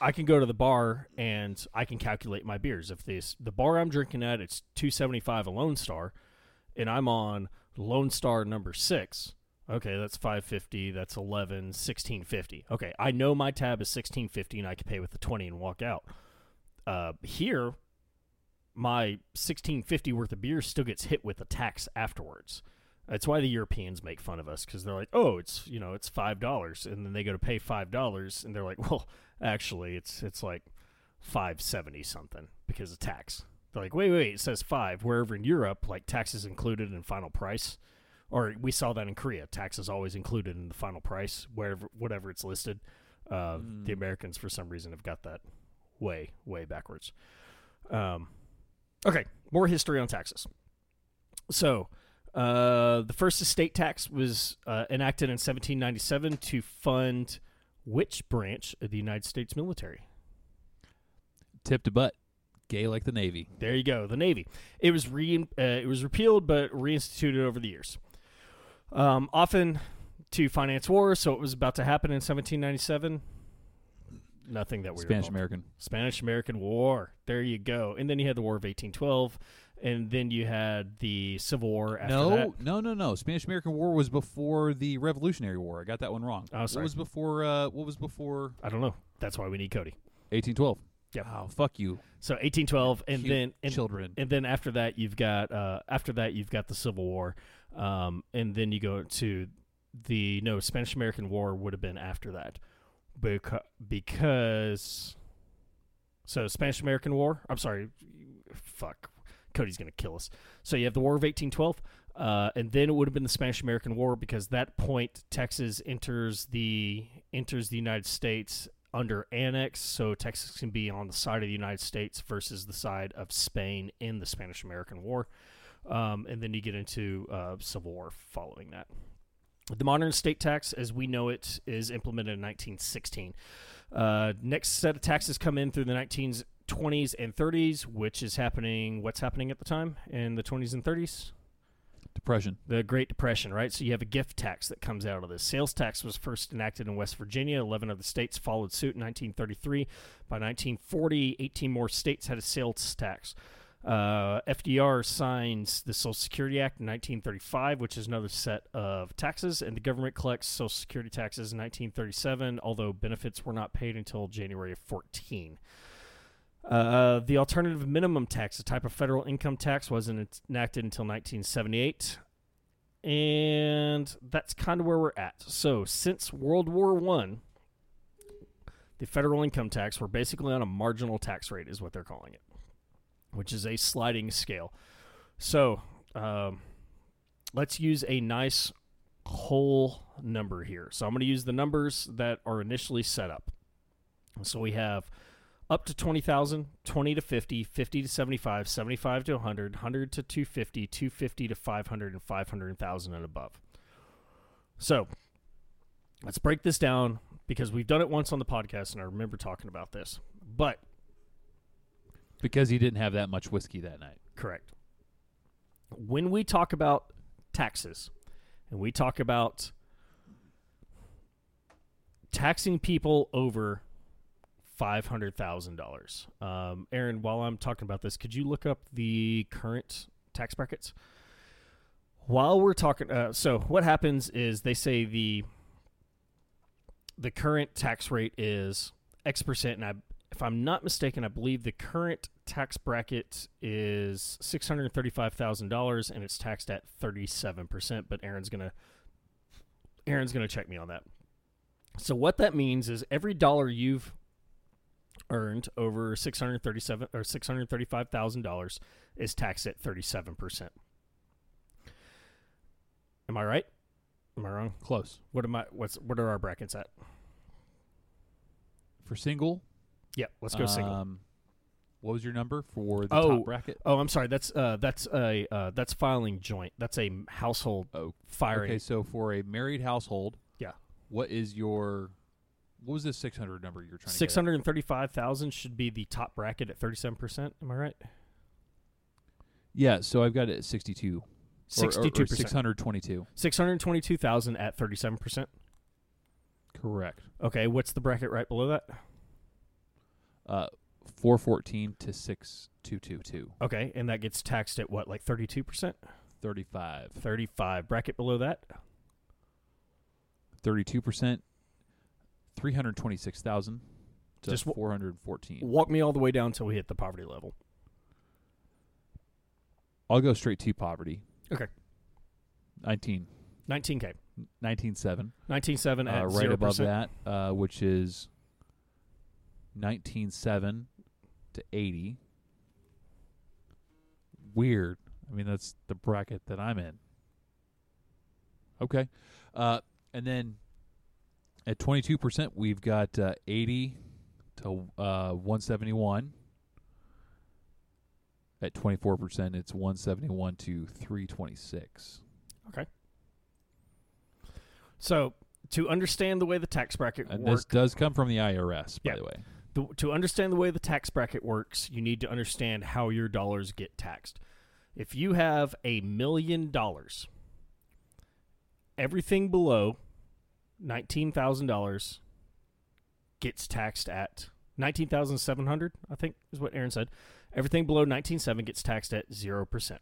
I can go to the bar and I can calculate my beers. If this the bar I'm drinking at it's 275 a Lone Star and I'm on Lone Star number 6. Okay, that's 550, that's 11, 1650. Okay, I know my tab is 1650 and I can pay with the 20 and walk out. Uh here my 1650 worth of beer still gets hit with a tax afterwards. That's why the Europeans make fun of us because they're like, "Oh, it's you know, it's five dollars," and then they go to pay five dollars, and they're like, "Well, actually, it's it's like five seventy something because of tax." They're like, "Wait, wait, it says five. Wherever in Europe, like taxes included in final price, or we saw that in Korea, taxes always included in the final price, wherever whatever it's listed. Uh, The Mm. Americans, for some reason, have got that way way backwards. Um, okay, more history on taxes. So. Uh, the first estate tax was uh, enacted in 1797 to fund which branch of the United States military? Tip to butt. Gay like the Navy. There you go, the Navy. It was re uh, it was repealed but reinstituted over the years. Um, often to finance war, so it was about to happen in 1797. Nothing that we Spanish American. Spanish American War. There you go. And then you had the War of 1812, and then you had the Civil War after No, that. no, no, no. Spanish American War was before the Revolutionary War. I got that one wrong. Oh, sorry. What was before? Uh, what was before I don't know. That's why we need Cody. 1812? Yep. Oh, fuck you, So 1812, and Cute then and, children. and then after that you've got uh, after that you've got the Civil War, um, and then you go to the no Spanish American War would have been after that, because because so Spanish American War. I'm sorry, fuck, Cody's gonna kill us. So you have the War of 1812. Uh, and then it would have been the Spanish American War because that point Texas enters the enters the United States under annex, so Texas can be on the side of the United States versus the side of Spain in the Spanish American War. Um, and then you get into uh, Civil War following that. The modern state tax, as we know it, is implemented in 1916. Uh, next set of taxes come in through the 1920s and 30s, which is happening. What's happening at the time in the 20s and 30s? Depression. the Great Depression, right? So you have a gift tax that comes out of this. Sales tax was first enacted in West Virginia. 11 of the states followed suit in 1933. By 1940, 18 more states had a sales tax. Uh, FDR signs the Social Security Act in 1935, which is another set of taxes, and the government collects Social Security taxes in 1937, although benefits were not paid until January of 14. Uh, the alternative minimum tax, a type of federal income tax, wasn't enacted until 1978 and that's kind of where we're at. So since World War One, the federal income tax. We're basically on a marginal tax rate, is what they're calling it, which is a sliding scale. So um, let's use a nice whole number here. So I'm going to use the numbers that are initially set up. So we have up to 20,000, 20 to 50, 50 to 75, 75 to 100, 100 to 250, 250 to 500, and 500,000 and above. So let's break this down because we've done it once on the podcast and I remember talking about this. But Because he didn't have that much whiskey that night. correct. When we talk about taxes and we talk about taxing people over five hundred thousand dollars. Um, Aaron, while I'm talking about this, could you look up the current tax brackets? While we're talking, uh, so what happens is they say the the current tax rate is X percent, and I, if I'm not mistaken, I believe the current tax bracket is six hundred thirty-five thousand dollars, and it's taxed at thirty-seven percent. But Aaron's gonna Aaron's gonna check me on that. So what that means is every dollar you've earned over six hundred thirty-seven or six hundred thirty-five thousand dollars is taxed at thirty-seven percent. Am I right? Am I wrong? Close. What am I? What's what are our brackets at? For single, Yeah, let's go single. Um, what was your number for the Oh, top bracket? Oh, I'm sorry. That's uh, that's a uh, that's filing joint. That's a household Oh, firing. okay. So for a married household, Yeah. What is your what was this six hundred number you're trying to get at? hundred and thirty-five thousand should be the top bracket at thirty-seven percent. Am I right? Yeah. So I've got it at sixty two. Sixty-two Six percent. hundred twenty two. Six hundred twenty-two thousand at thirty-seven percent. Correct. Okay, what's the bracket right below that? Uh, four fourteen to six two two two. Okay, and that gets taxed at what, like thirty-two percent? Thirty five. Thirty-five. Bracket below that. Thirty-two percent, three hundred twenty-six thousand to Just w- four hundred fourteen. Walk me all the way down until we hit the poverty level. I'll go straight to poverty. Okay. 19, Nineteen k. 19.7, Nineteen-seven at uh, right zero above that, uh, which is 19.7 to 80. Weird. I mean, that's the bracket that I'm in. Okay. Uh, and then at 22%, we've got uh, 80 to uh, 171. At 24%, it's 171 to 326. Okay. So to understand the way the tax bracket And works, this does come from the IRS, by Yeah. the way. the, to understand the way the tax bracket works, you need to understand how your dollars get taxed. If you have a million dollars, everything below nineteen thousand dollars gets taxed at nineteen thousand seven hundred. I think is what Aaron said. Everything below nineteen seven gets taxed at zero percent.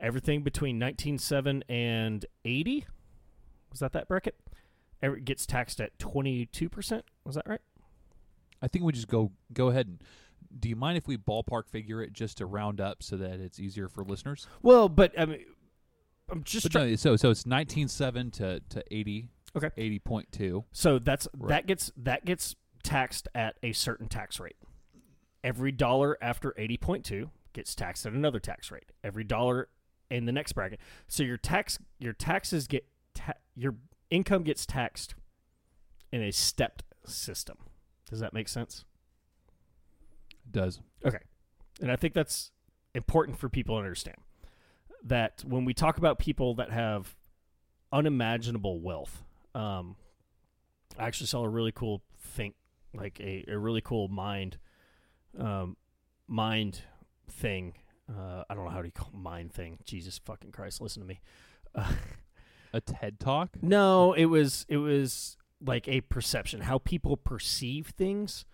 Everything between nineteen seven and eighty was that that bracket? Every, gets taxed at twenty two percent. Was that right? I think we just go go ahead and. Do you mind if we ballpark figure it just to round up so that it's easier for listeners? Well, but I mean, I'm just trying. no, so so it's nineteen seven to to eighty. Okay. Eighty point two. So that's Right. that gets that gets taxed at a certain tax rate. Every dollar after eighty point two gets taxed at another tax rate. Every dollar in the next bracket. So your tax your taxes get ta- your income gets taxed in a stepped system. Does that make sense? It Does Okay. And I think that's important for people to understand that when we talk about people that have unimaginable wealth, um, I actually saw a really cool think, like a, a really cool mind, um, mind thing. Uh, I don't know how to call mind thing. Jesus fucking Christ, listen to me. Uh, a TED talk? no, it was it was like a perception, how people perceive things.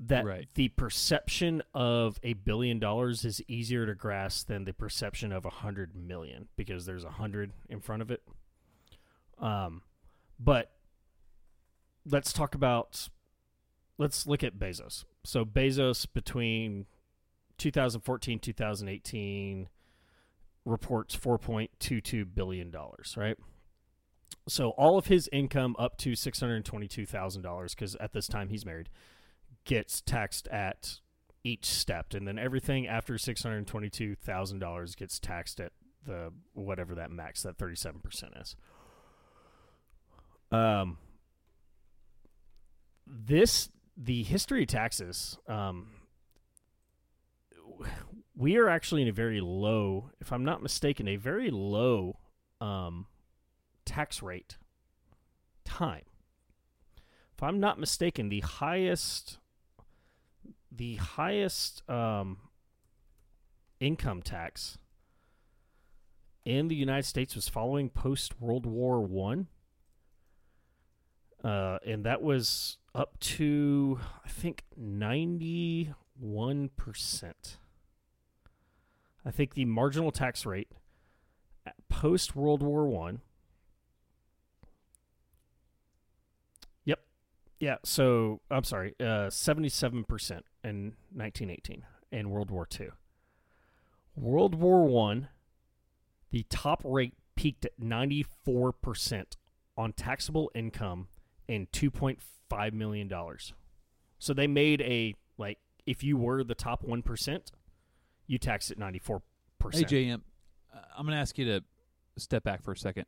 That Right. the perception of a billion dollars is easier to grasp than the perception of a hundred million because there's a hundred in front of it. Um, but let's talk about let's look at Bezos. So Bezos between 2014 2018 reports 4.22 billion dollars, right? So all of his income up to six hundred twenty-two thousand dollars, because at this time he's married, gets taxed at each step, and then everything after six hundred twenty-two thousand dollars gets taxed at the whatever that max that thirty-seven percent is. Um, this the history of taxes. Um, we are actually in a very low, if I'm not mistaken, a very low um, tax rate time. If I'm not mistaken, the highest the highest um, income tax in the United States was following post World War One, uh, and that was up to I think ninety one percent. I think the marginal tax rate post World War One. Yep, yeah. So I'm sorry, seventy-seven percent in 1918 and World War Two. World War One, the top rate peaked at 94 percent on taxable income and 2.5 million dollars. So they made a like if you were the top one percent, you taxed at 94%. Hey. JM, uh, I'm going to ask you to step back for a second.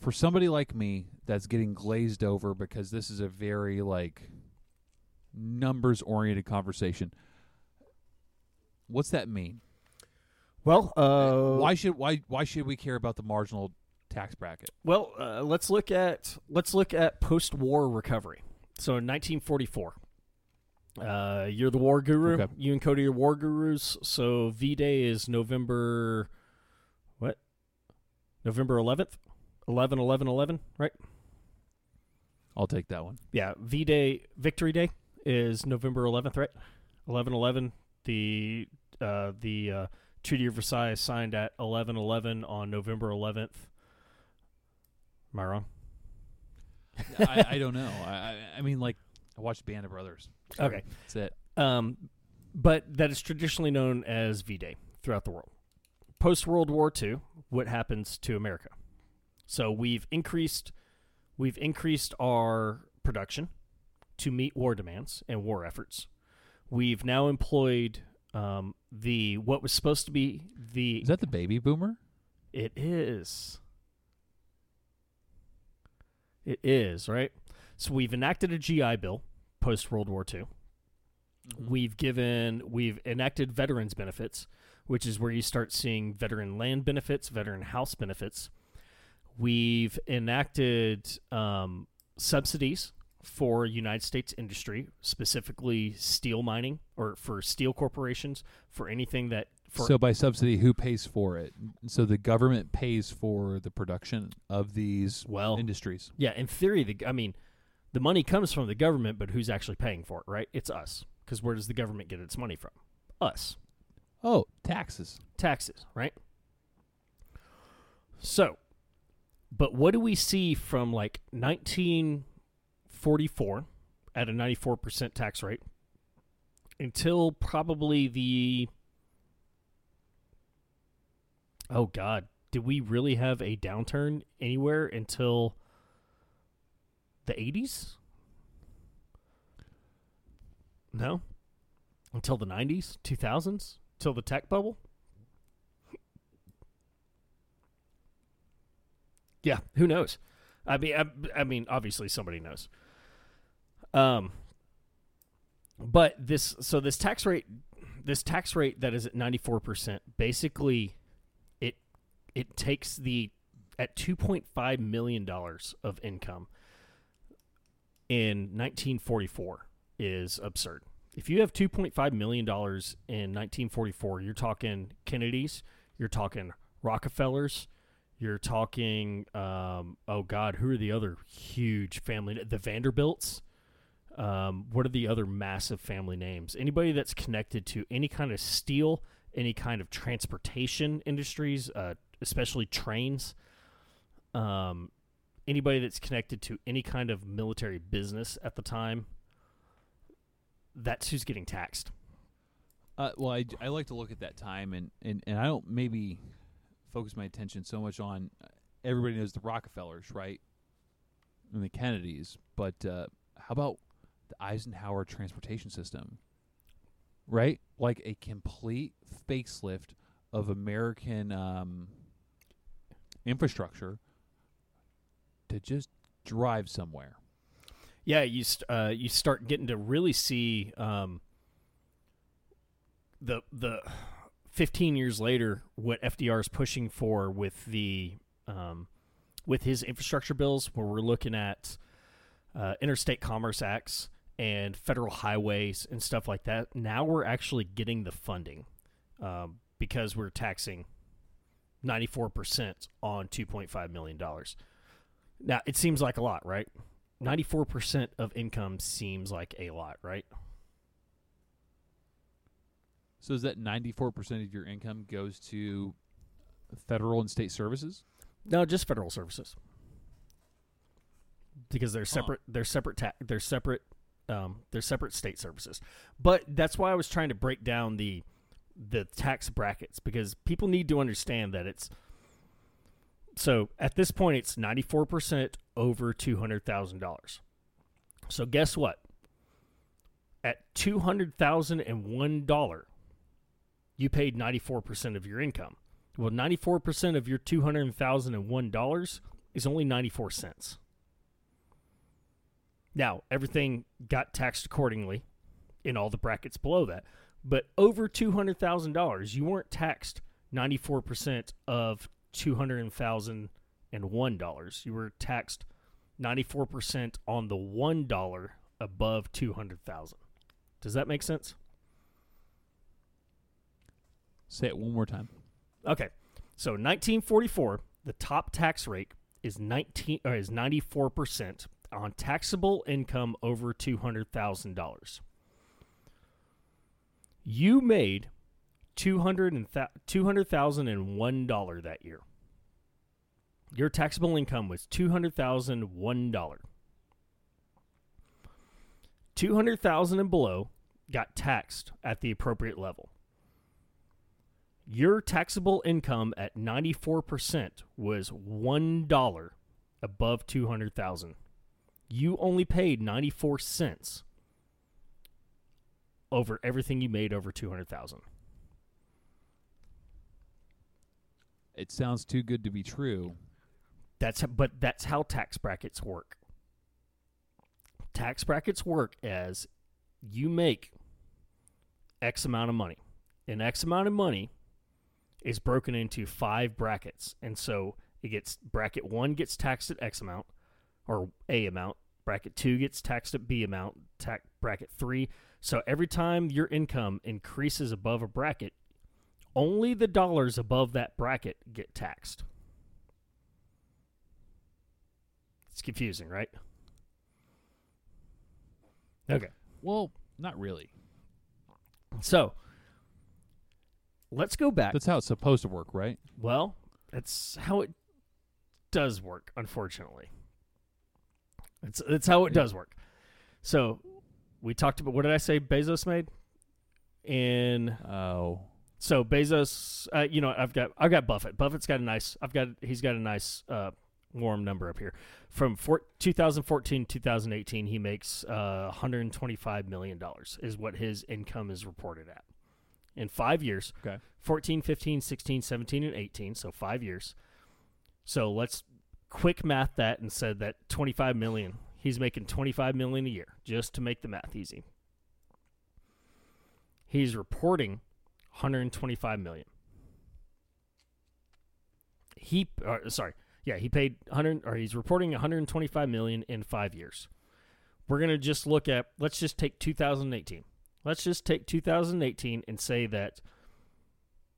For somebody like me that's getting glazed over because this is a very like numbers oriented conversation. What's that mean? Well, uh, why should why why should we care about the marginal tax bracket? Well, uh, let's look at let's look at post-war recovery. So in 1944, uh, you're the war guru. Okay. You and Cody are war gurus. So V Day is November what? November 11th, 11 11 11, right? I'll take that one. Yeah, V Day Victory Day is November 11th, right? 11 11. The uh, the uh, Treaty of Versailles signed at 11 11 on November 11th. Am I wrong? I, I don't know. I, I mean like I watched Band of Brothers. So Okay. That's it. Um, but that is traditionally known as V Day throughout the world. Post World War II, what happens to America? So we've increased, we've increased our production to meet war demands and war efforts. We've now employed um, the what was supposed to be the Is that the baby boomer? it is. It is, right? So we've enacted a GI Bill post World War II. We've given we've enacted veterans benefits, which is where you start seeing veteran land benefits, veteran house benefits. We've enacted um, subsidies for United States industry, specifically steel mining or for steel corporations for anything that so by subsidy, who pays for it? So the government pays for the production of these well industries. Yeah, in theory, the I mean, the money comes from the government, but who's actually paying for it? Right? It's us. Because where does the government get its money from? Us. Oh, taxes. Taxes, right? So, but what do we see from like 1944 at a 94% tax rate until probably the Oh god, did we really have a downturn anywhere until the 80s? No. Until the 90s, 2000s, till the tech bubble? Yeah, who knows? I mean, I, I mean, obviously somebody knows. Um, but this, so this tax rate, this tax rate that is at ninety four percent, basically, it it takes the at two point five million dollars of income in nineteen forty four is absurd. If you have two point five million dollars in nineteen forty four, you're talking Kennedys, you're talking Rockefellers, you're talking, um, oh God, who are the other huge family? The Vanderbilts. Um, what are the other massive family names? Anybody that's connected to any kind of steel, any kind of transportation industries, uh, especially trains. Um, anybody that's connected to any kind of military business at the time. That's who's getting taxed. Uh, well, I, I like to look at that time, and, and, and I don't maybe focus my attention so much on uh, everybody knows the Rockefellers, right? And the Kennedys, but uh, how about the Eisenhower transportation system? Right, like a complete facelift of American um, infrastructure to just drive somewhere. Yeah, you st- uh, you start getting to really see um, the the 15 years later what FDR is pushing for with the um, with his infrastructure bills, where we're looking at uh, interstate commerce acts and federal highways and stuff like that. Now we're actually getting the funding um, because we're taxing 94% on 2.5 million dollars. Now it seems like a lot, right? 94% of income seems like a lot, right? So is that ninety four percent of your income goes to federal and state services? No, just federal services. Because they're separate they're separate ta- they're separate um, they're separate state services. But that's why I was trying to break down the the tax brackets because people need to understand that it's so at this point it's 94% over $200,000. So guess what? At $200,001, you paid 94% of your income. Well, 94% of your $200,001 is only 94 cents. Now, everything got taxed accordingly in all the brackets below that. But over $200,000, you weren't taxed 94% of $200,001. You were taxed 94% on the $1 above 200,000. Does that make sense? Say it one more time. Okay. So 1944, the top tax rate is 19 or is 94% on taxable income over $200,000. You made $200,001 that year. Your taxable income was $200,001. 200,000 and below got taxed at the appropriate level. Your taxable income at 94% was $1 above 200,000. You only paid 94 cents over everything you made over 200,000. It sounds too good to be true. That's but that's how tax brackets work. Tax brackets work as you make X amount of money. And X amount of money is broken into five brackets. And so it gets bracket one gets taxed at X amount or A amount. Bracket two gets taxed at B amount. Tax bracket three. So every time your income increases above a bracket, only the dollars above that bracket get taxed. It's confusing, right? Okay. Well, not really. So let's go back. That's how it's supposed to work, right? Well, that's how it does work, unfortunately. That's that's how it does work. So we talked about what did I say Bezos made? In Oh. so Bezos, uh, you know, I've got I've got Buffett. Buffett's got a nice. I've got he's got a nice uh, warm number up here. From four, 2014 2018, he makes uh, 125 million dollars is what his income is reported at in five years. Okay. 14, 15, 16, 17, and 18. So five years. So let's quick math that and said that 25 million. He's making 25 million a year just to make the math easy. He's reporting 125 million. He uh, sorry, yeah, he paid 100 or he's reporting 125 million in 5 years. We're going to just look at let's just take 2018. Let's just take 2018 and say that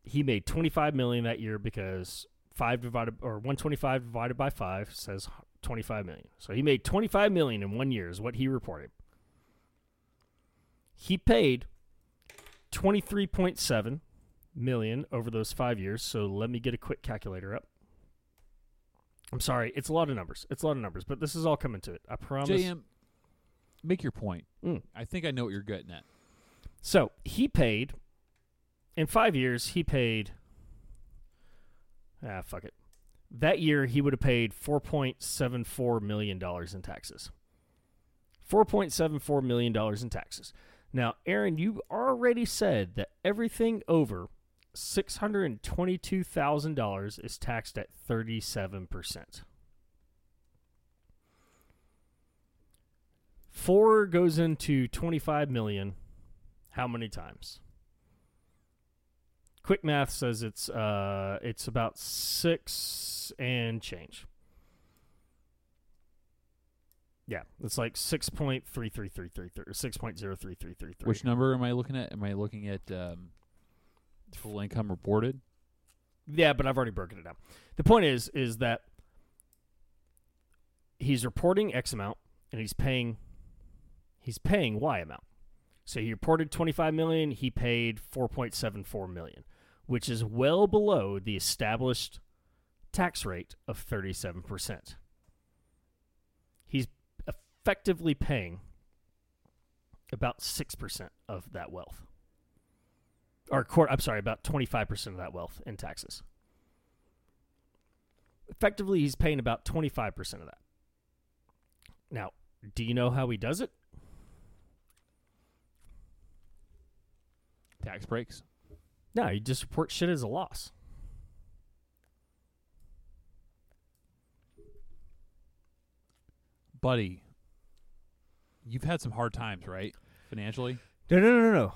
he made 25 million that year because 5 divided or 125 divided by 5 says 25 million. So he made 25 million in 1 year is what he reported. He paid 23.7 million over those 5 years. So let me get a quick calculator up. I'm sorry, it's a lot of numbers. It's a lot of numbers, but this is all coming to it. I promise. JM, make your point. Mm. I think I know what you're getting at. So he paid in five years. He paid. Ah, fuck it. That year he would have paid $4.74 million in taxes. $4.74 million in taxes. Now, Aaron, you already said that everything over $622,000 is taxed at 37%. Four goes into 25 million. How many times? Quick math says it's uh it's about six and change. Yeah, it's like six point three three three three three six point zero three three three three. Which number am I looking at? Am I looking at um, total income reported? Yeah, but I've already broken it down. The point is, is that he's reporting X amount and he's paying, he's paying Y amount. So he reported 25 million, he paid 4.74 million, which is well below the established tax rate of 37%. He's effectively paying about 6% of that wealth or court, I'm sorry, about 25% of that wealth in taxes. Effectively, he's paying about 25% of that. Now, do you know how he does it? Tax breaks. No, you just report shit as a loss. Buddy, you've had some hard times, right? Financially? No, no, no, no.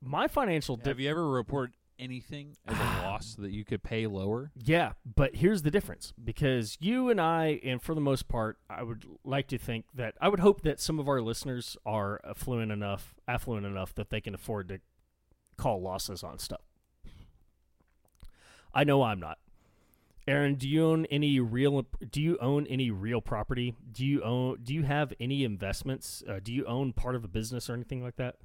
My financial Have you ever reported anything as a loss that you could pay lower? Yeah, but here's the difference because you and I, and for the most part, I would like to think that I would hope that some of our listeners are affluent enough, affluent enough that they can afford to call losses on stuff. I know I'm not. Aaron, do you own any real? Do you own any real property? Do you own? Do you have any investments? Uh, do you own part of a business or anything like that?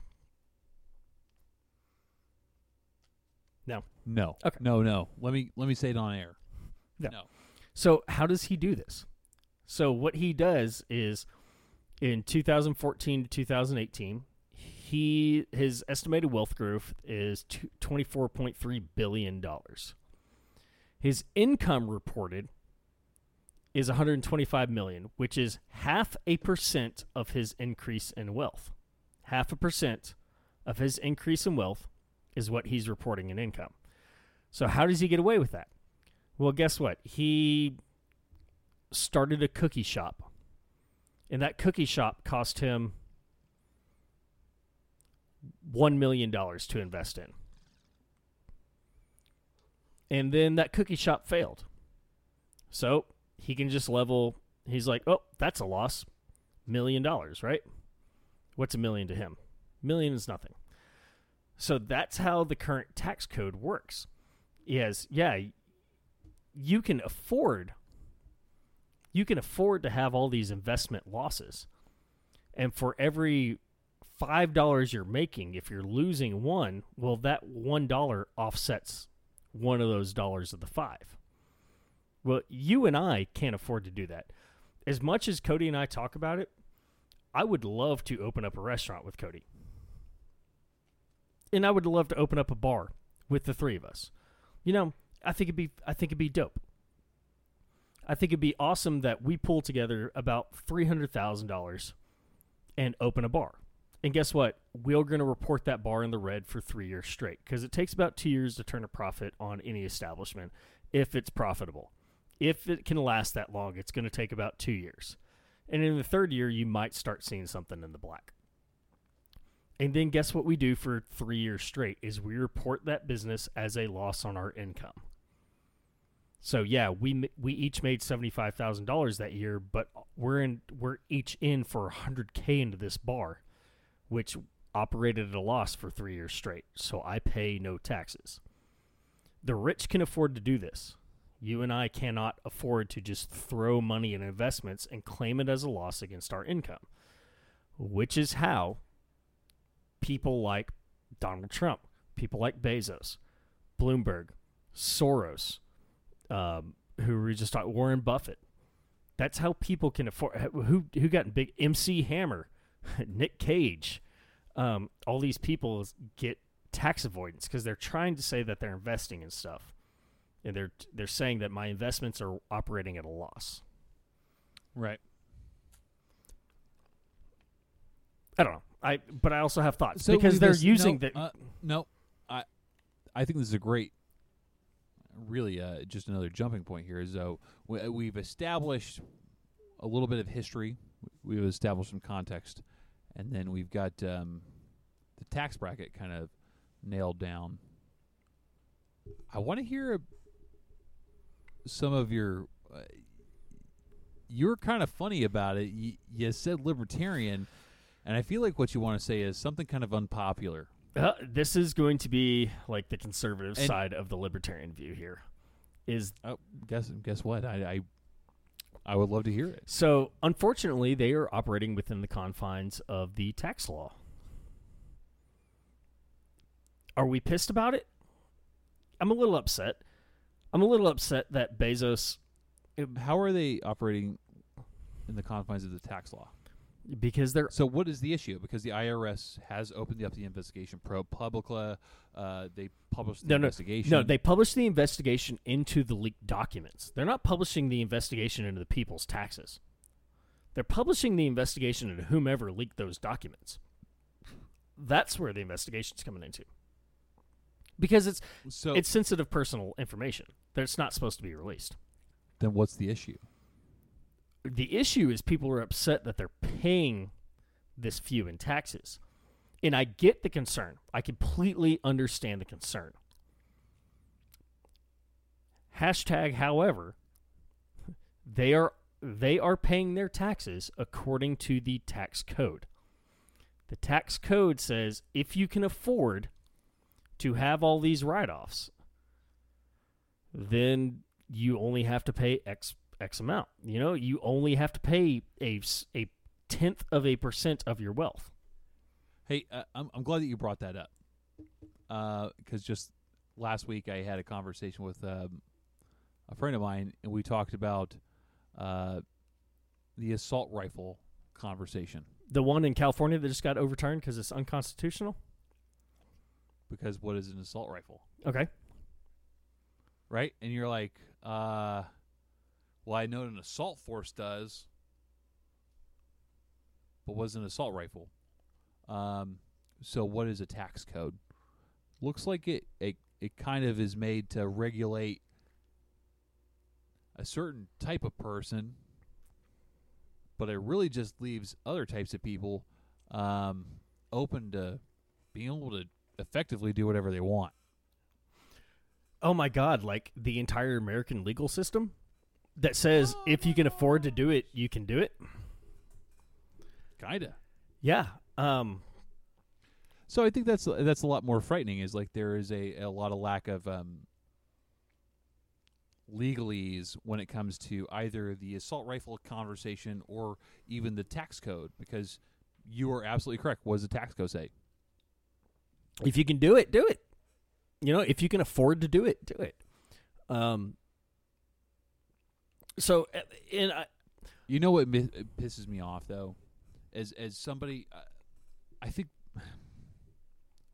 No. No. Okay. No, no. Let me let me say it on air. Yeah. No. So how does he do this? So what he does is in 2014 to 2018, he his estimated wealth growth is 24.3 billion dollars. His income reported is 125 million, which is half a percent of his increase in wealth. Half a percent of his increase in wealth is what he's reporting in income. So how does he get away with that? Well, guess what? He started a cookie shop. And that cookie shop cost him $1 million to invest in. And then that cookie shop failed. So he can just level. He's like, oh, that's a loss. Million dollars, right? What's a million to him? Million is nothing. So that's how the current tax code works. Is yeah, you can afford you can afford to have all these investment losses. And for every five dollars you're making, if you're losing one, well that one dollar offsets one of those dollars of the five. Well, you and I can't afford to do that. As much as Cody and I talk about it, I would love to open up a restaurant with Cody. And I would love to open up a bar with the three of us. You know, I think it'd be I think it'd be dope. I think it'd be awesome that we pull together about three hundred thousand dollars and open a bar. And guess what? We're going to report that bar in the red for three years straight because it takes about two years to turn a profit on any establishment if it's profitable. If it can last that long, it's going to take about two years. And in the third year, you might start seeing something in the black. And then guess what we do for three years straight is we report that business as a loss on our income. So yeah, we we each made seventy five thousand dollars that year, but we're in we're each in for hundred k into this bar, which operated at a loss for three years straight. So I pay no taxes. The rich can afford to do this. You and I cannot afford to just throw money in investments and claim it as a loss against our income, which is how people like Donald Trump, people like Bezos, Bloomberg, Soros, um, who we just talked, Warren Buffett. That's how people can afford. Who who got big? MC Hammer, Nick Cage, um, all these people get tax avoidance because they're trying to say that they're investing in stuff. and they're they're saying that my investments are operating at a loss. Right. I don't know. I but I also have thoughts So because they're using no, the Uh, no, I, I think this is a great, really, uh, just another jumping point here. Is though we've established a little bit of history, we've established some context, and then we've got um, the tax bracket kind of nailed down. I want to hear some of your. Uh, you're kind of funny about it. You, you said libertarian. And I feel like what you want to say is something kind of unpopular. Uh, this is going to be like the conservative And- side of the libertarian view here. Is Oh, guess guess what? I, I I would love to hear it. so unfortunately they are operating within the confines of the tax law. Are we pissed about it? I'm a little upset. I'm a little upset that Bezos How are they operating in the confines of the tax law? Because they're So what is the issue? Because the IRS has opened up the investigation ProPublica. Uh, they published the No, no, investigation. No, they publish the investigation into the leaked documents. They're not publishing the investigation into the people's taxes. They're publishing the investigation into whomever leaked those documents. That's where the investigation's coming into. Because it's so it's sensitive personal information. That's not supposed to be released. then what's the issue? The issue is people are upset that they're paying this few in taxes. And I get the concern. I completely understand the concern. Hashtag, however, they are they are paying their taxes according to the tax code. The tax code says if you can afford to have all these write-offs, then you only have to pay X X amount. You know, you only have to pay a, a tenth of a percent of your wealth. Hey, uh, I'm I'm glad that you brought that up. Because just last week I had a conversation with um, a friend of mine, and we talked about uh, the assault rifle conversation. The one in California that just got overturned because it's unconstitutional. Because what is an assault rifle, Okay. right? And you're like, uh, well, I know an assault force does, but was an assault rifle? Um, so what is a tax code? Looks like it, it it kind of is made to regulate a certain type of person, but it really just leaves other types of people um, open to being able to effectively do whatever they want. Oh my God! Like the entire American legal system that says if you can afford to do it, you can do it. Kinda. Yeah. Um. So I think that's that's a lot more frightening. Is like there is a, a lot of lack of um, legalese when it comes to either the assault rifle conversation or even the tax code. Because you are absolutely correct. What does the tax code say? If you can do it, do it. You know, if you can afford to do it, do it. Um. So, uh, and I, You know what mi- pisses me off though, as as somebody, uh, I think I'm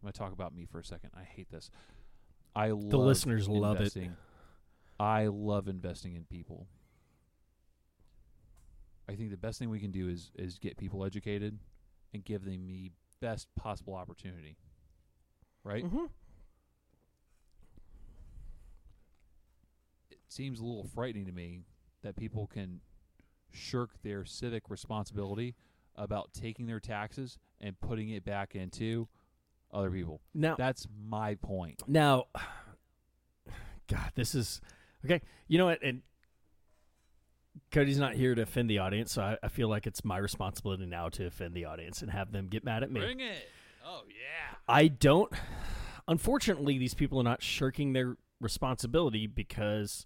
gonna talk about me for a second. I hate this. I love the listeners love it. investing. I love investing in people. I think the best thing we can do is is get people educated and give them the best possible opportunity. Right? Mhm. It seems a little frightening to me that people can shirk their civic responsibility about taking their taxes and putting it back into other people. Now, That's my point. Now, God, this is okay. You know what? And Cody's not here to offend the audience, so I, I feel like it's my responsibility now to offend the audience and have them get mad at me. Bring it. Oh yeah. I don't. Unfortunately, these people are not shirking their responsibility because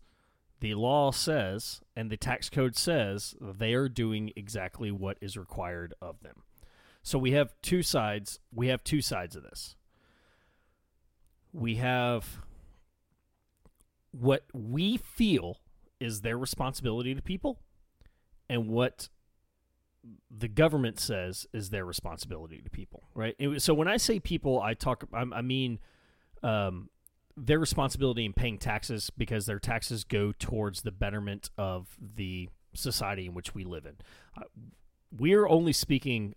the law says and the tax code says they are doing exactly what is required of them. So we have two sides. We have two sides of this. We have what we feel is their responsibility to people and what the government says is their responsibility to people, right? So when I say people, I talk, I, mean, um, their responsibility in paying taxes because their taxes go towards the betterment of the society in which we live in. Uh, we're only speaking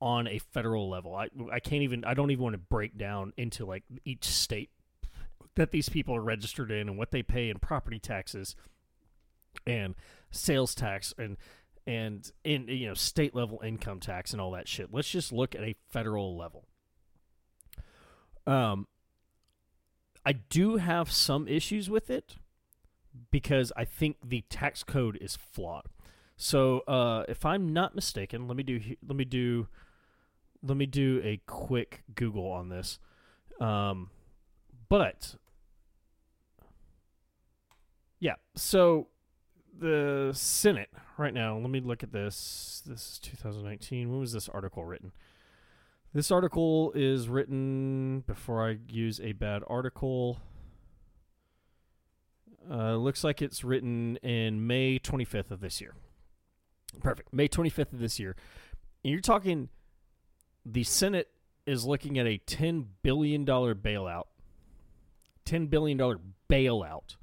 on a federal level. I I can't even I don't even want to break down into like each state that these people are registered in and what they pay in property taxes and sales tax and and in you know state level income tax and all that shit. Let's just look at a federal level. Um I do have some issues with it because I think the tax code is flawed. So, uh, if I'm not mistaken, let me do let me do let me do a quick Google on this. Um, but yeah, so the Senate right now. Let me look at this. This is 2019. When was this article written? This article is written before I use a bad article. Uh, looks like it's written in May 25th of this year. Perfect. May 25th of this year. And you're talking the Senate is looking at a $10 billion bailout. $10 billion bailout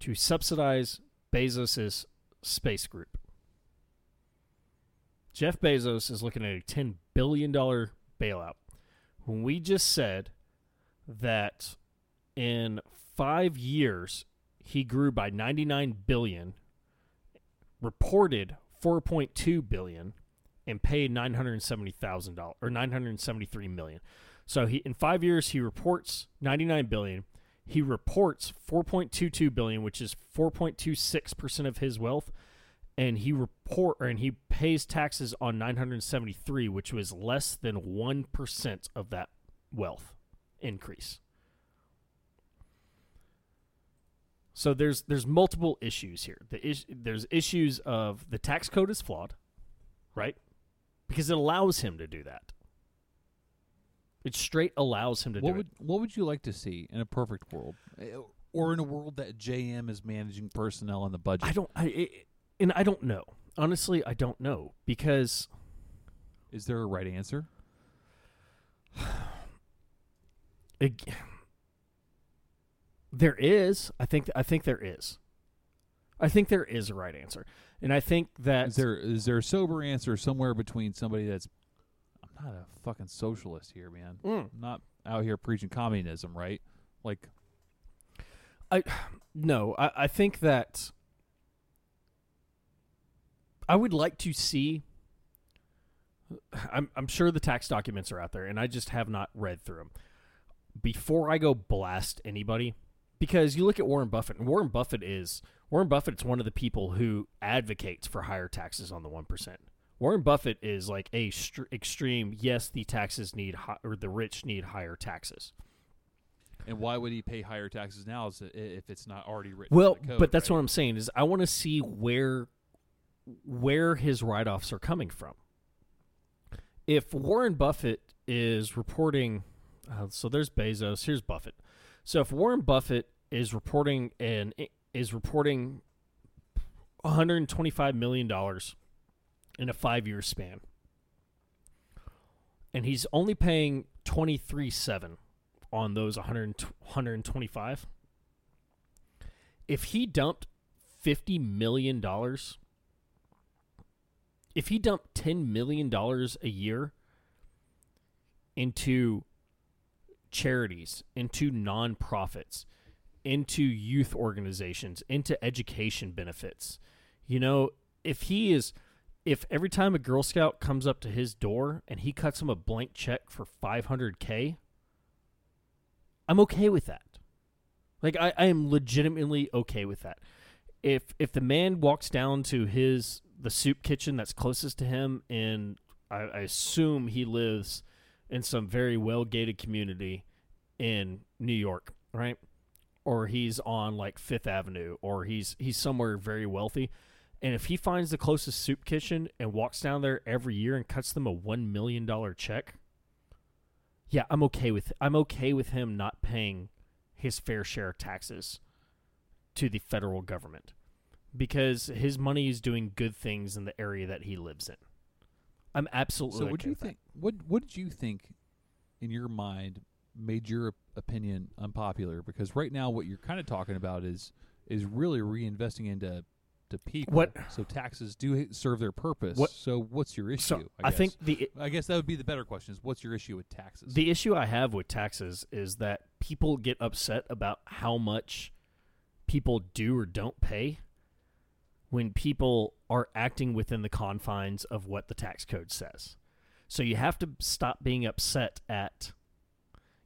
to subsidize Bezos' space group. Jeff Bezos is looking at a $10 billion bailout. When we just said that in five years he grew by 99 billion, reported 4.2 billion, and paid 970 thousand dollars or 973 million. So he in five years he reports 99 billion. He reports 4.22 billion, which is 4.26 percent of his wealth, and he report and he pays taxes on 973, which was less than one percent of that wealth increase. So there's there's multiple issues here. The is, there's issues of the tax code is flawed, right? Because it allows him to do that. It straight allows him to what do would it. what would you like to see in a perfect world, Eh, or in a world that JM is managing personnel and the budget? I don't I it, and I don't know. Honestly, I don't know because Is there a right answer? it, there is. I think I think there is. I think there is a right answer. And I think that Is there is there a sober answer somewhere between somebody that's I'm not a fucking socialist here, man. Mm. I'm not out here preaching communism, right? Like I no, I, I think that I would like to see. I'm I'm sure the tax documents are out there, and I just have not read through them. Before I go blast anybody, because you look at Warren Buffett, and Warren Buffett is Warren Buffett. Buffett's one of the people who advocates for higher taxes on the one percent. Warren Buffett is like a str- extreme. Yes, the taxes need hi- or the rich need higher taxes. and why would he pay higher taxes now if it's not already written? Well, in the code, but that's right? what I'm saying is I want to see where where his write-offs are coming from. If Warren Buffett is reporting, uh, so there's Bezos, here's Buffett. So if Warren Buffett is reporting and is reporting 125 million dollars in a five-year span, and he's only paying 23 seven on those 100, 125 if he dumped fifty million dollars, if he dumped ten million dollars a year into charities, into nonprofits, into youth organizations, into education benefits, you know, if he is if every time a Girl Scout comes up to his door and he cuts him a blank check for 500k, I'm okay with that. Like I, I am legitimately okay with that. If if the man walks down to his the soup kitchen that's closest to him, and I, I assume he lives in some very well gated community in New York, right? Or he's on like Fifth Avenue, or he's he's somewhere very wealthy. And if he finds the closest soup kitchen and walks down there every year and cuts them a one million dollar check, yeah, I'm okay with I'm okay with him not paying his fair share of taxes to the federal government because his money is doing good things in the area that he lives in. I'm absolutely. So, do you with that. think? What What did you think, in your mind, made your opinion unpopular? Because right now, what you're kind of talking about is is really reinvesting into to people. What- So taxes do serve their purpose. What- So what's your issue? So I, I, think the I guess that would be the better question: is what's your issue with taxes? the issue I have with taxes is that people get upset about how much people do or don't pay when people are acting within the confines of what the tax code says. So you have to stop being upset at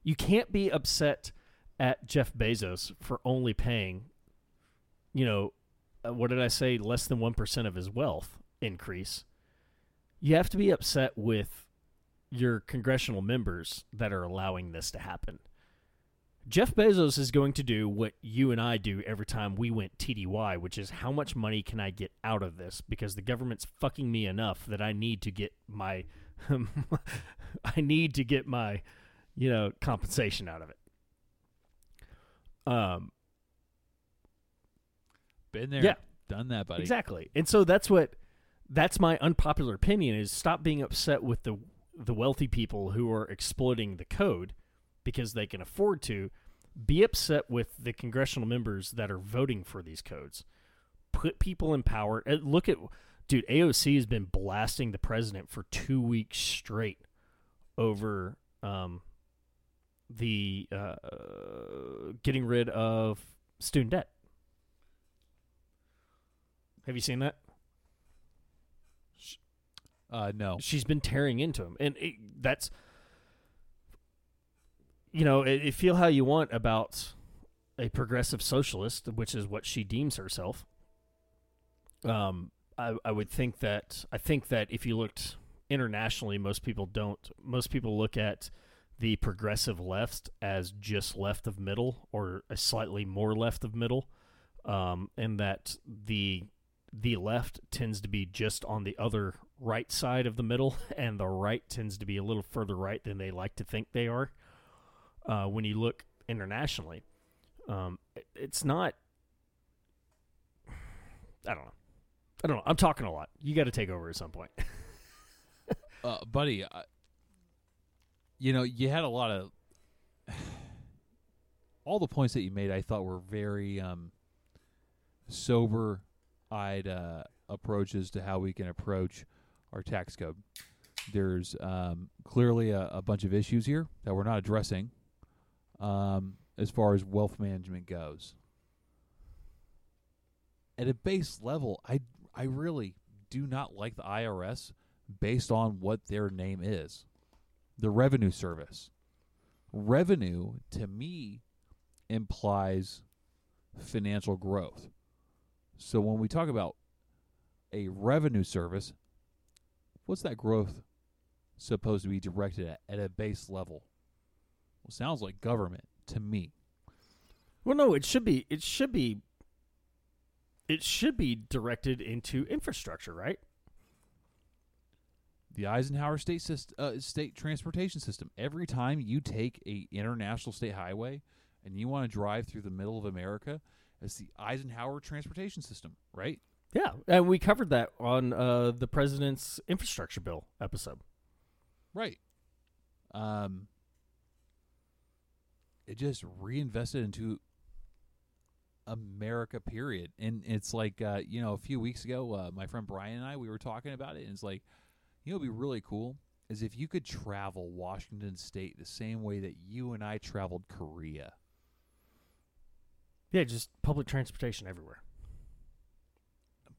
you can't be upset at Jeff Bezos for only paying you know uh, what did I say less than 1% of his wealth increase. You have to be upset with your congressional members that are allowing this to happen. Jeff Bezos is going to do what you and I do every time we went TDY, which is how much money can I get out of this because the government's fucking me enough that I need to get my I need to get my you know compensation out of it. Um Been there, Yeah. done that, buddy. Exactly. And so that's what that's my unpopular opinion is stop being upset with the the wealthy people who are exploiting the code because they can afford to. Be upset with the congressional members that are voting for these codes. Put people in power. Look at dude, AOC has been blasting the president for 2 weeks straight over um the uh, getting rid of student debt. Have you seen that? Uh, no. she's been tearing into him, and it, that's you know, it, it feel how you want about a progressive socialist, which is what she deems herself. Um, I, I would think that I think that if you looked internationally, most people don't. Most people look at the progressive left as just left of middle or a slightly more left of middle, um, and that the the left tends to be just on the other right side of the middle, and the right tends to be a little further right than they like to think they are. Uh, when you look internationally, um, it- it's not. I don't know. I don't know. I'm talking a lot. You got to take over at some point. uh, buddy, I, you know, you had a lot of all the points that you made. I thought were very um, sober-eyed uh, approaches to how we can approach our tax code. There's um, clearly a, a bunch of issues here that we're not addressing um, as far as wealth management goes. At a base level, I I really do not like the IRS based on what their name is. The revenue service. Revenue to me implies financial growth. So when we talk about a revenue service, what's that growth supposed to be directed at at a base level? Well, sounds like government to me. Well, no, it should be. It should be. It should be directed into infrastructure, right? the Eisenhower state uh, state transportation system. Every time you take a international state highway and you want to drive through the middle of America, it's the Eisenhower transportation system, right? Yeah, and we covered that on uh, the president's infrastructure bill episode. Right. Um, it just reinvested into America. Period. And it's like uh, you know, a few weeks ago, uh, my friend Brian and I we were talking about it, and it's like, you know, it'd be really cool is if you could travel Washington State the same way that you and I traveled Korea. Yeah, just public transportation everywhere.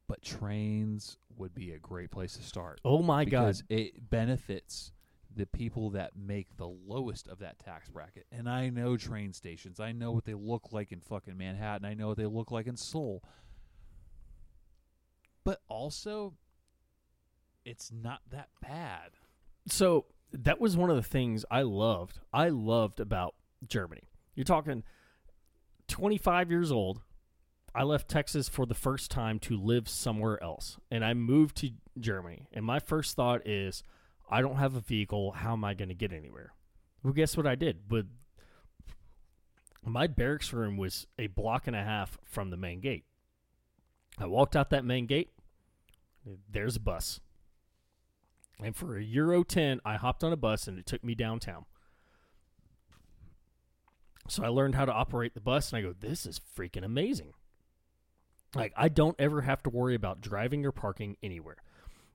But trains would be a great place to start. Oh my god! because it benefits the people that make the lowest of that tax bracket. And I know train stations. I know what they look like in fucking Manhattan. I know what they look like in Seoul. But also it's not that bad. So that was one of the things I loved. I loved about Germany. You're talking 25 years old. I left Texas for the first time to live somewhere else, and I moved to Germany. And my first thought is, I don't have a vehicle. How am I going to get anywhere? Well, guess what I did? But my barracks room was a block and a half from the main gate. I walked out that main gate. There's a bus. And for a Euro 10, I hopped on a bus and it took me downtown. So I learned how to operate the bus, and I go, this is freaking amazing. Like, I don't ever have to worry about driving or parking anywhere.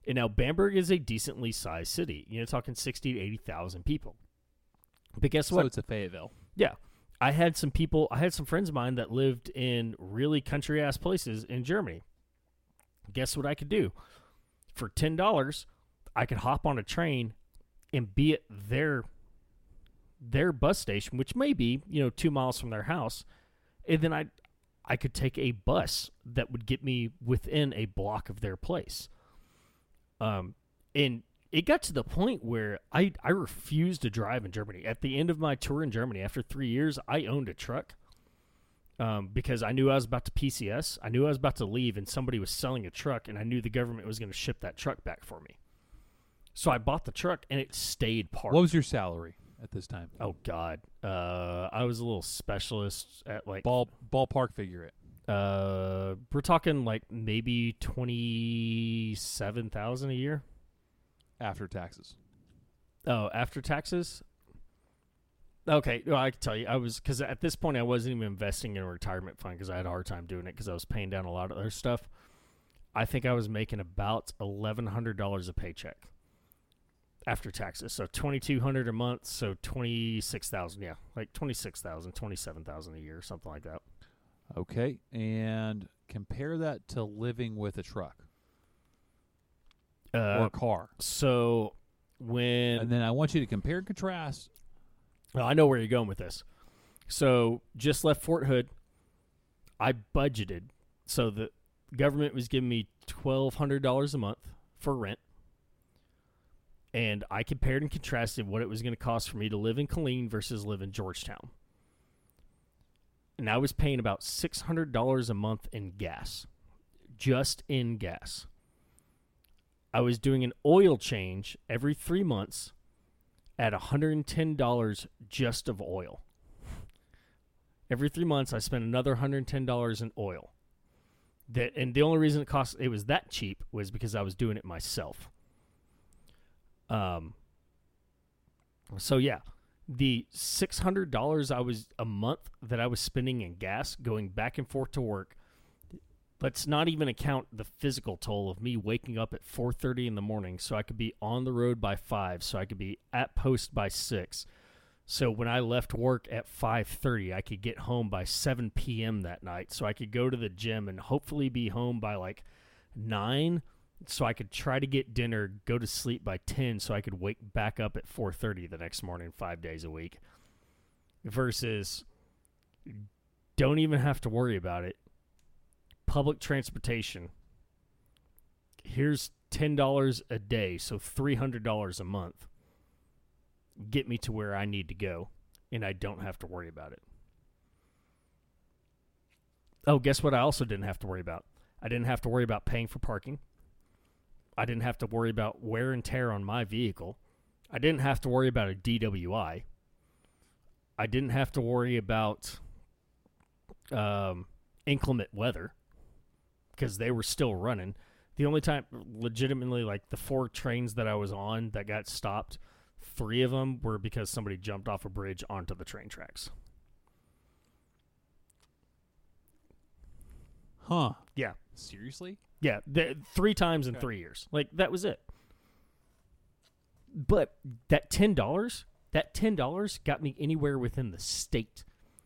And now Bamberg is a decently sized city. You know, talking 60 to 80,000 people. But guess So what? it's a Fayetteville. Yeah. I had some people, I had some friends of mine that lived in really country ass places in Germany. Guess what I could do? For $10, I could hop on a train and be at their their bus station, which may be, you know, 2 miles from their house, and then I I could take a bus that would get me within a block of their place. Um and it got to the point where I, I refused to drive in Germany. At the end of my tour in Germany, after three years, I owned a truck um, because I knew I was about to PCS. I knew I was about to leave, and somebody was selling a truck, and I knew the government was going to ship that truck back for me. So I bought the truck, and it stayed parked. What was your salary at this time? oh God, uh, I was a little specialist at like Ball ballpark figure it. uh, we're talking like maybe twenty seven thousand a year. after taxes. Oh, after taxes. Okay, well, I can tell you, I was because at this point I wasn't even investing in a retirement fund because I had a hard time doing it because I was paying down a lot of other stuff. I think I was making about eleven hundred dollars a paycheck after taxes, so twenty two hundred a month, so twenty six thousand, yeah, like 26,000, 27,000 a year, something like that. Okay, and compare that to living with a truck Uh, or car, so when and then I want you to compare and contrast. Well, I know where you're going with this. So just left Fort Hood. I budgeted so the government was giving me twelve hundred dollars a month for rent, and I compared and contrasted what it was going to cost for me to live in Killeen versus live in Georgetown. And I was paying about six hundred dollars a month in gas, just in gas. I was doing an oil change every three months at $110 just of oil. Every three months, I spent another $110 in oil. That and the only reason it cost it was that cheap was because I was doing it myself. Um. So yeah, the six hundred dollars I was a month that I was spending in gas going back and forth to work. Let's not even account the physical toll of me waking up at 4:30 in the morning so I could be on the road by 5 so I could be at post by 6. So when I left work at 5:30, I could get home by 7 p.m. that night so I could go to the gym and hopefully be home by like 9 so I could try to get dinner, go to sleep by 10 so I could wake back up at 4:30 the next morning 5 days a week. Versus don't even have to worry about it public transportation. Here's ten dollars a day, so three hundred dollars a month. Get me to where I need to go, and I don't have to worry about it. Oh, guess what? I also didn't have to worry about. I didn't have to worry about paying for parking. I didn't have to worry about wear and tear on my vehicle. I didn't have to worry about a DWI. I didn't have to worry about um, inclement weather because they were still running. The only time, legitimately, like the four trains that I was on that got stopped, three of them were because somebody jumped off a bridge onto the train tracks. Huh? Yeah. Seriously? Yeah, th- three times in Okay. three years. Like that was it. But that ten dollars, that ten dollars got me anywhere within the state.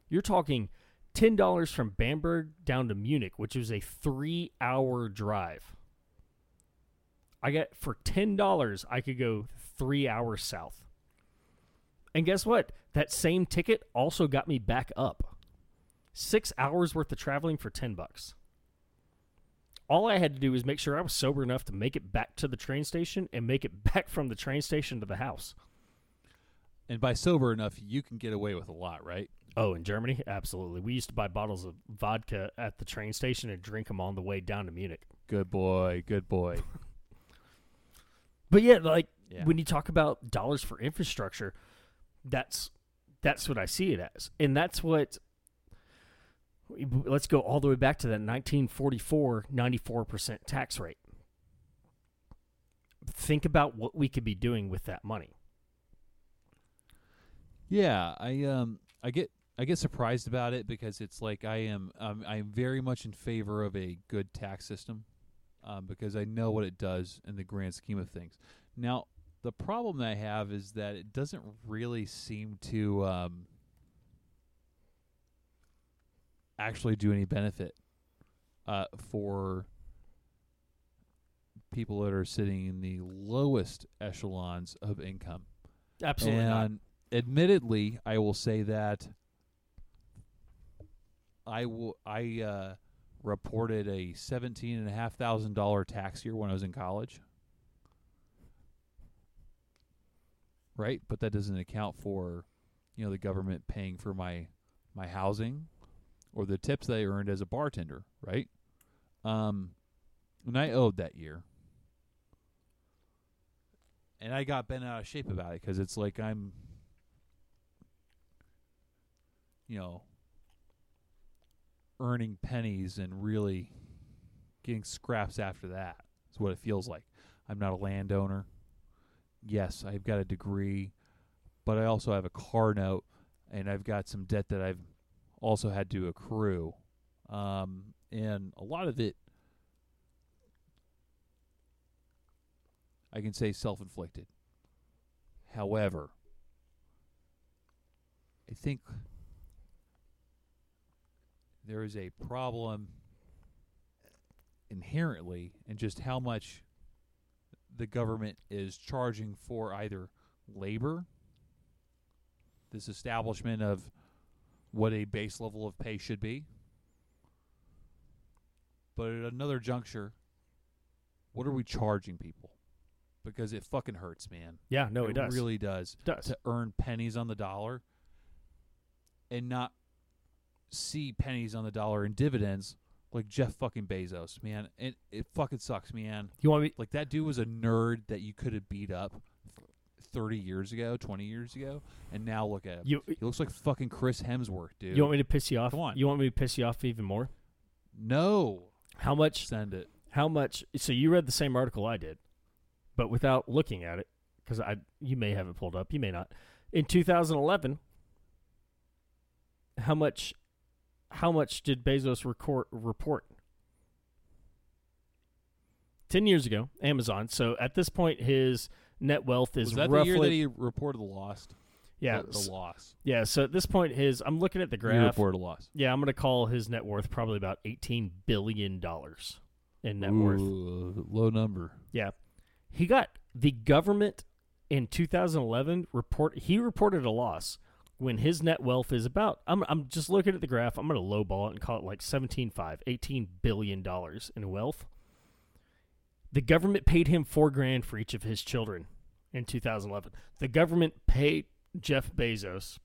You're talking ten dollars from Bamberg down to Munich, which was a three-hour drive. I got for ten dollars, I could go three hours south. And guess what? That same ticket also got me back up. Six hours worth of traveling for ten bucks all I had to do was make sure I was sober enough to make it back to the train station and make it back from the train station to the house. And by sober enough, you can get away with a lot, right? Oh, in Germany? Absolutely. We used to buy bottles of vodka at the train station and drink them on the way down to Munich. Good boy. Good boy. But yeah, like Yeah. when you talk about dollars for infrastructure, that's that's what I see it as. And that's what let's go all the way back to that 1944 94% tax rate. Think about what we could be doing with that money. Yeah, I um I get I get surprised about it because it's like I am um, I'm very much in favor of a good tax system um, because I know what it does in the grand scheme of things. Now, the problem that I have is that it doesn't really seem to um, actually do any benefit uh, for people that are sitting in the lowest echelons of income. Absolutely and not. admittedly, I will say that I will I uh, reported a seventeen and a half thousand dollar tax year when I was in college. Right, but that doesn't account for, you know, the government paying for my my housing, or the tips they earned as a bartender. Right, um, and I owed that year and I got bent out of shape about it because it's like I'm, you know, earning pennies and really getting scraps after that. Is what it feels like. I'm not a landowner. Yes, I've got a degree, but I also have a car note, and I've got some debt that I've also had to accrue, um, and a lot of it I can say self inflicted. However, I think there is a problem inherently in just how much the government is charging for either labor, this establishment of what a base level of pay should be, but at another juncture, what are we charging people? because it fucking hurts, man. Yeah, no, it, does. really does. It does. To earn pennies on the dollar and not see pennies on the dollar in dividends like Jeff fucking Bezos, man. And it fucking sucks, man. You want me? Like that dude was a nerd that you could have beat up 30 years ago, 20 years ago, and now look at him. You he looks like fucking Chris Hemsworth, dude. you want me to piss you off? Come on. You want me to piss you off even more? no. How much? Send it. How much? So you read the same article I did, but without looking at it, because I you may have it pulled up, you may not. In 2011, how much? How much did Bezos record, report? Ten years ago, Amazon. So at this point, his net wealth is Was that roughly the year that he reported the lost? yeah The, the loss. yeah. So at this point, his I'm looking at the graph. He reported a loss. Yeah, I'm going to call his net worth probably about 18 billion dollars in net worth. Ooh, low number. Yeah. He got the government in 2011 report he reported a loss when his net wealth is about I'm I'm just looking at the graph. I'm going to lowball it and call it like 17.5, 18 billion dollars in wealth. The government paid him 4 grand for each of his children in 2011. The government paid Jeff Bezos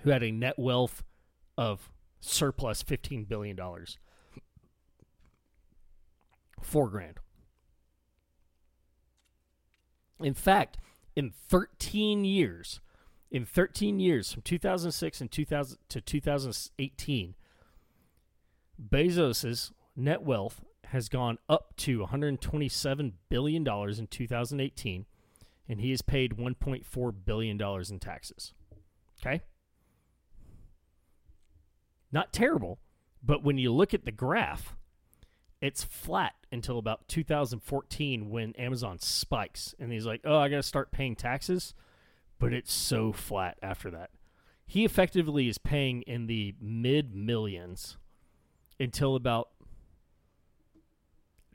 who had a net wealth of surplus 15 billion dollars. 4 grand. In fact, in 13 years, in 13 years from 2006 and 2000 to 2018, Bezos's net wealth has gone up to 127 billion dollars in 2018, and he has paid 1.4 billion dollars in taxes. Okay? Not terrible, but when you look at the graph, it's flat until about 2014 when Amazon spikes and he's like, "Oh, I got to start paying taxes." But it's so flat after that. He effectively is paying in the mid millions until about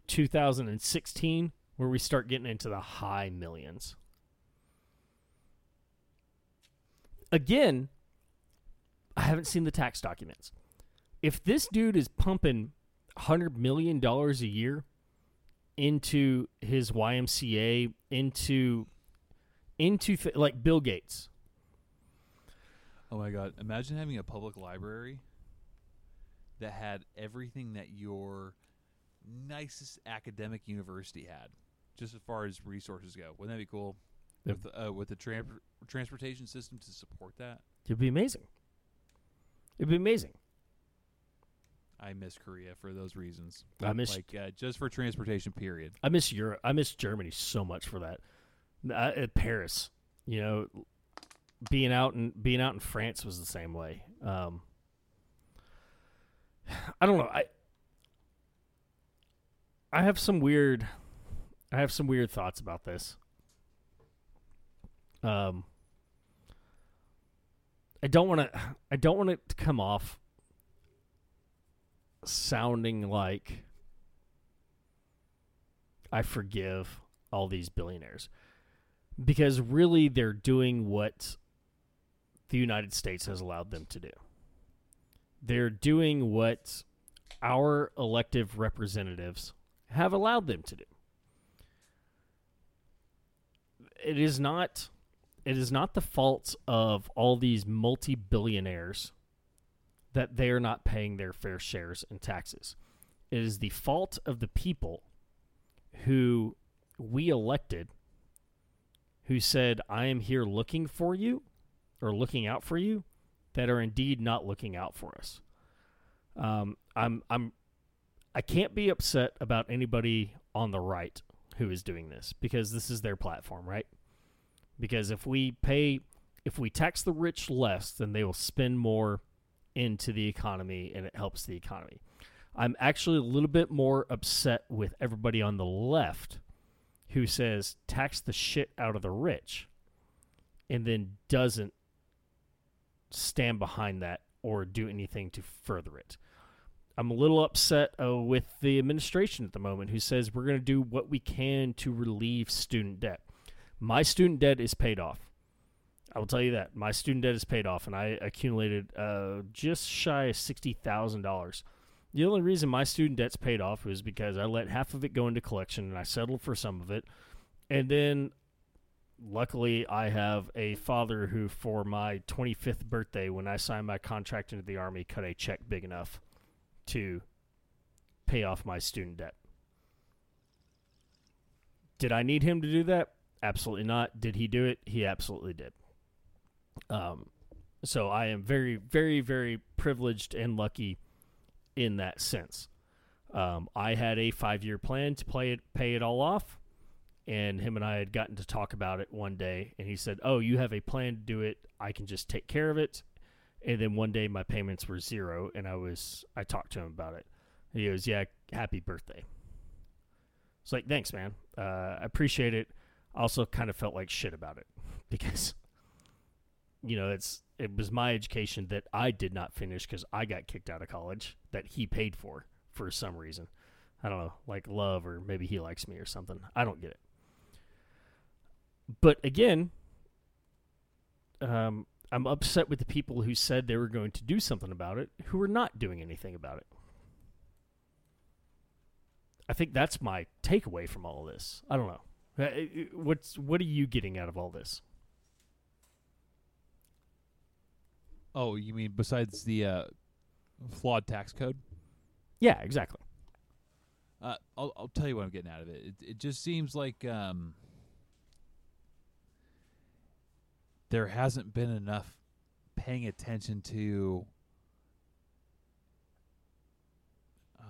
2016 where we start getting into the high millions. Again, I haven't seen the tax documents. If this dude is pumping hundred million dollars a year into his YMCA, into into like Bill Gates. Oh my god! Imagine having a public library that had everything that your nicest academic university had, just as far as resources go. Wouldn't that be cool? Yep. With the, uh, with the tran- transportation system to support that, It'd be amazing. It'd be amazing. I miss Korea for those reasons. I miss- like uh, just for transportation. Period. I miss Europe. I miss Germany so much for that. Uh, uh, Paris, you know, being out and being out in France was the same way. Um, I don't know. I I have some weird I have some weird thoughts about this. Um I don't want to I don't want it to come off sounding like I forgive all these billionaires because really they're doing what the United States has allowed them to do. They're doing what our elective representatives have allowed them to do. It is not it is not the fault of all these multi-billionaires that they are not paying their fair shares in taxes. It is the fault of the people who we elected who said, I am here looking for you or looking out for you that are indeed not looking out for us. Um, I'm I'm I can't be upset about anybody on the right who is doing this because this is their platform, right? Because if we pay if we tax the rich less, then they will spend more into the economy and it helps the economy. I'm actually a little bit more upset with everybody on the left who says tax the shit out of the rich and then doesn't stand behind that or do anything to further it. I'm a little upset uh, with the administration at the moment who says we're going to do what we can to relieve student debt. My student debt is paid off. I will tell you that. My student debt is paid off, and I accumulated uh, just shy of $60,000. The only reason my student debt's paid off was because I let half of it go into collection and I settled for some of it. And then luckily I have a father who for my 25th birthday when I signed my contract into the army cut a check big enough to pay off my student debt. Did I need him to do that? Absolutely not. Did he do it? He absolutely did. Um, so I am very, very, very privileged and lucky in that sense. Um, I had a five year plan to play it, pay it all off, and him and I had gotten to talk about it one day, and he said, "Oh, you have a plan to do it. I can just take care of it." And then one day my payments were zero, and I was I talked to him about it. He goes, "Yeah, happy birthday." It's like, thanks, man. Uh, I appreciate it. Also kind of felt like shit about it because, you know, it's it was my education that I did not finish because I got kicked out of college that he paid for for some reason. I don't know, like love or maybe he likes me or something. I don't get it. But again, um, I'm upset with the people who said they were going to do something about it who are not doing anything about it. I think that's my takeaway from all of this. I don't know. Uh, uh, what's what are you getting out of all this? Oh, you mean besides the uh, flawed tax code? Yeah, exactly. Uh, I'll I'll tell you what I'm getting out of it. It, it just seems like um, there hasn't been enough paying attention to.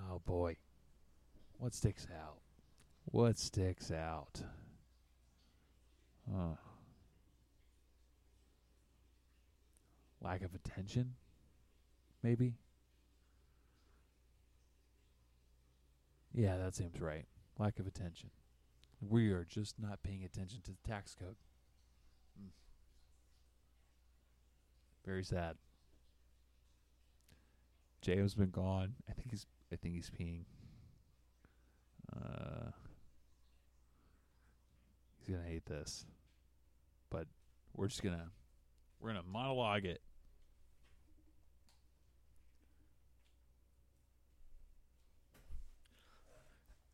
Oh boy, what sticks out? What sticks out? Oh. Lack of attention, maybe. Yeah, that seems right. Lack of attention. We are just not paying attention to the tax code. Very sad. J.O.'s been gone. I think he's I think he's peeing. Uh He's gonna hate this. But we're just gonna we're gonna monologue it.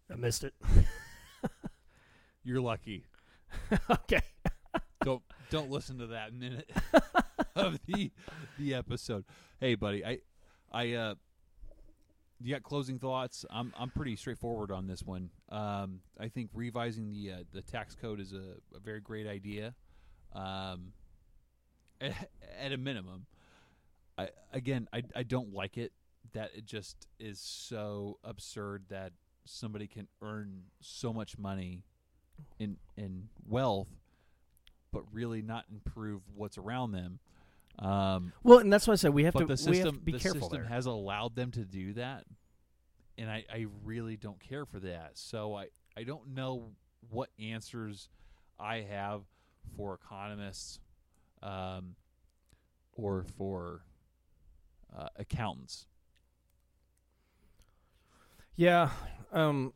I missed it. You're lucky. okay. don't don't listen to that minute of the the episode. Hey, buddy, I I uh, you got closing thoughts? I'm I'm pretty straightforward on this one. Um, I think revising the uh, the tax code is a, a very great idea. Um, at, at a minimum, I again I I don't like it that it just is so absurd that somebody can earn so much money in in wealth but really not improve what's around them. Um, Well, and that's why I said we have to the we system have to be the careful system there. has allowed them to do that, and I, I really don't care for that. So I I don't know what answers I have for economists, um, or for uh, accountants. Yeah. Um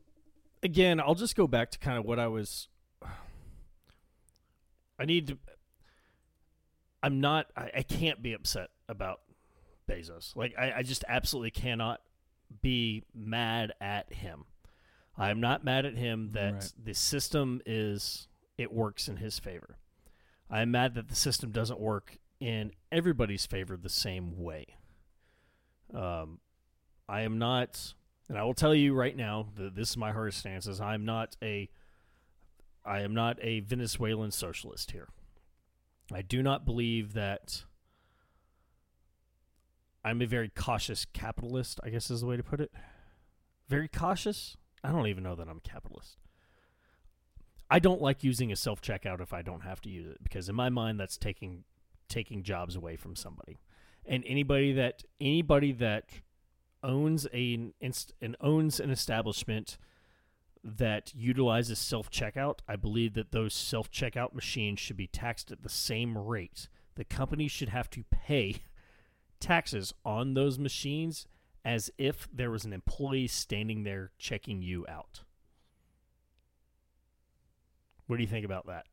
again, I'll just go back to kind of what I was I need to I'm not I, I can't be upset about Bezos. Like I, I just absolutely cannot be mad at him. I'm not mad at him that Right. the system is it works in his favor. I'm mad that the system doesn't work in everybody's favor the same way. Um, I am not, and I will tell you right now that this is my hardest stance: is I'm not a, I am not a Venezuelan socialist here. I do not believe that. I'm a very cautious capitalist. I guess is the way to put it. Very cautious. I don't even know that I'm a capitalist. I don't like using a self checkout if I don't have to use it because in my mind that's taking taking jobs away from somebody. And anybody that anybody that owns a and owns an establishment that utilizes self checkout, I believe that those self checkout machines should be taxed at the same rate. The company should have to pay taxes on those machines as if there was an employee standing there checking you out. What do you think about that?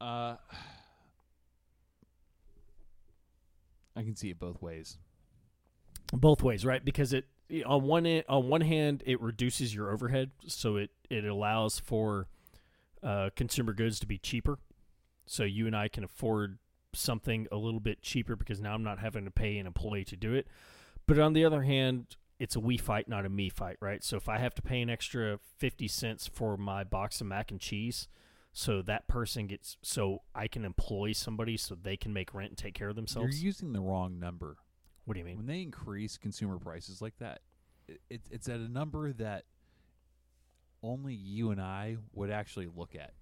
Uh, I can see it both ways. Both ways, right? Because it on one on one hand, it reduces your overhead, so it it allows for uh, consumer goods to be cheaper. So you and I can afford something a little bit cheaper because now I'm not having to pay an employee to do it. But on the other hand, it's a we fight, not a me fight, right? So if I have to pay an extra fifty cents for my box of mac and cheese, so that person gets, so I can employ somebody so they can make rent and take care of themselves. You're using the wrong number. What do you mean? When they increase consumer prices like that, it, it, it's at a number that only you and I would actually look at.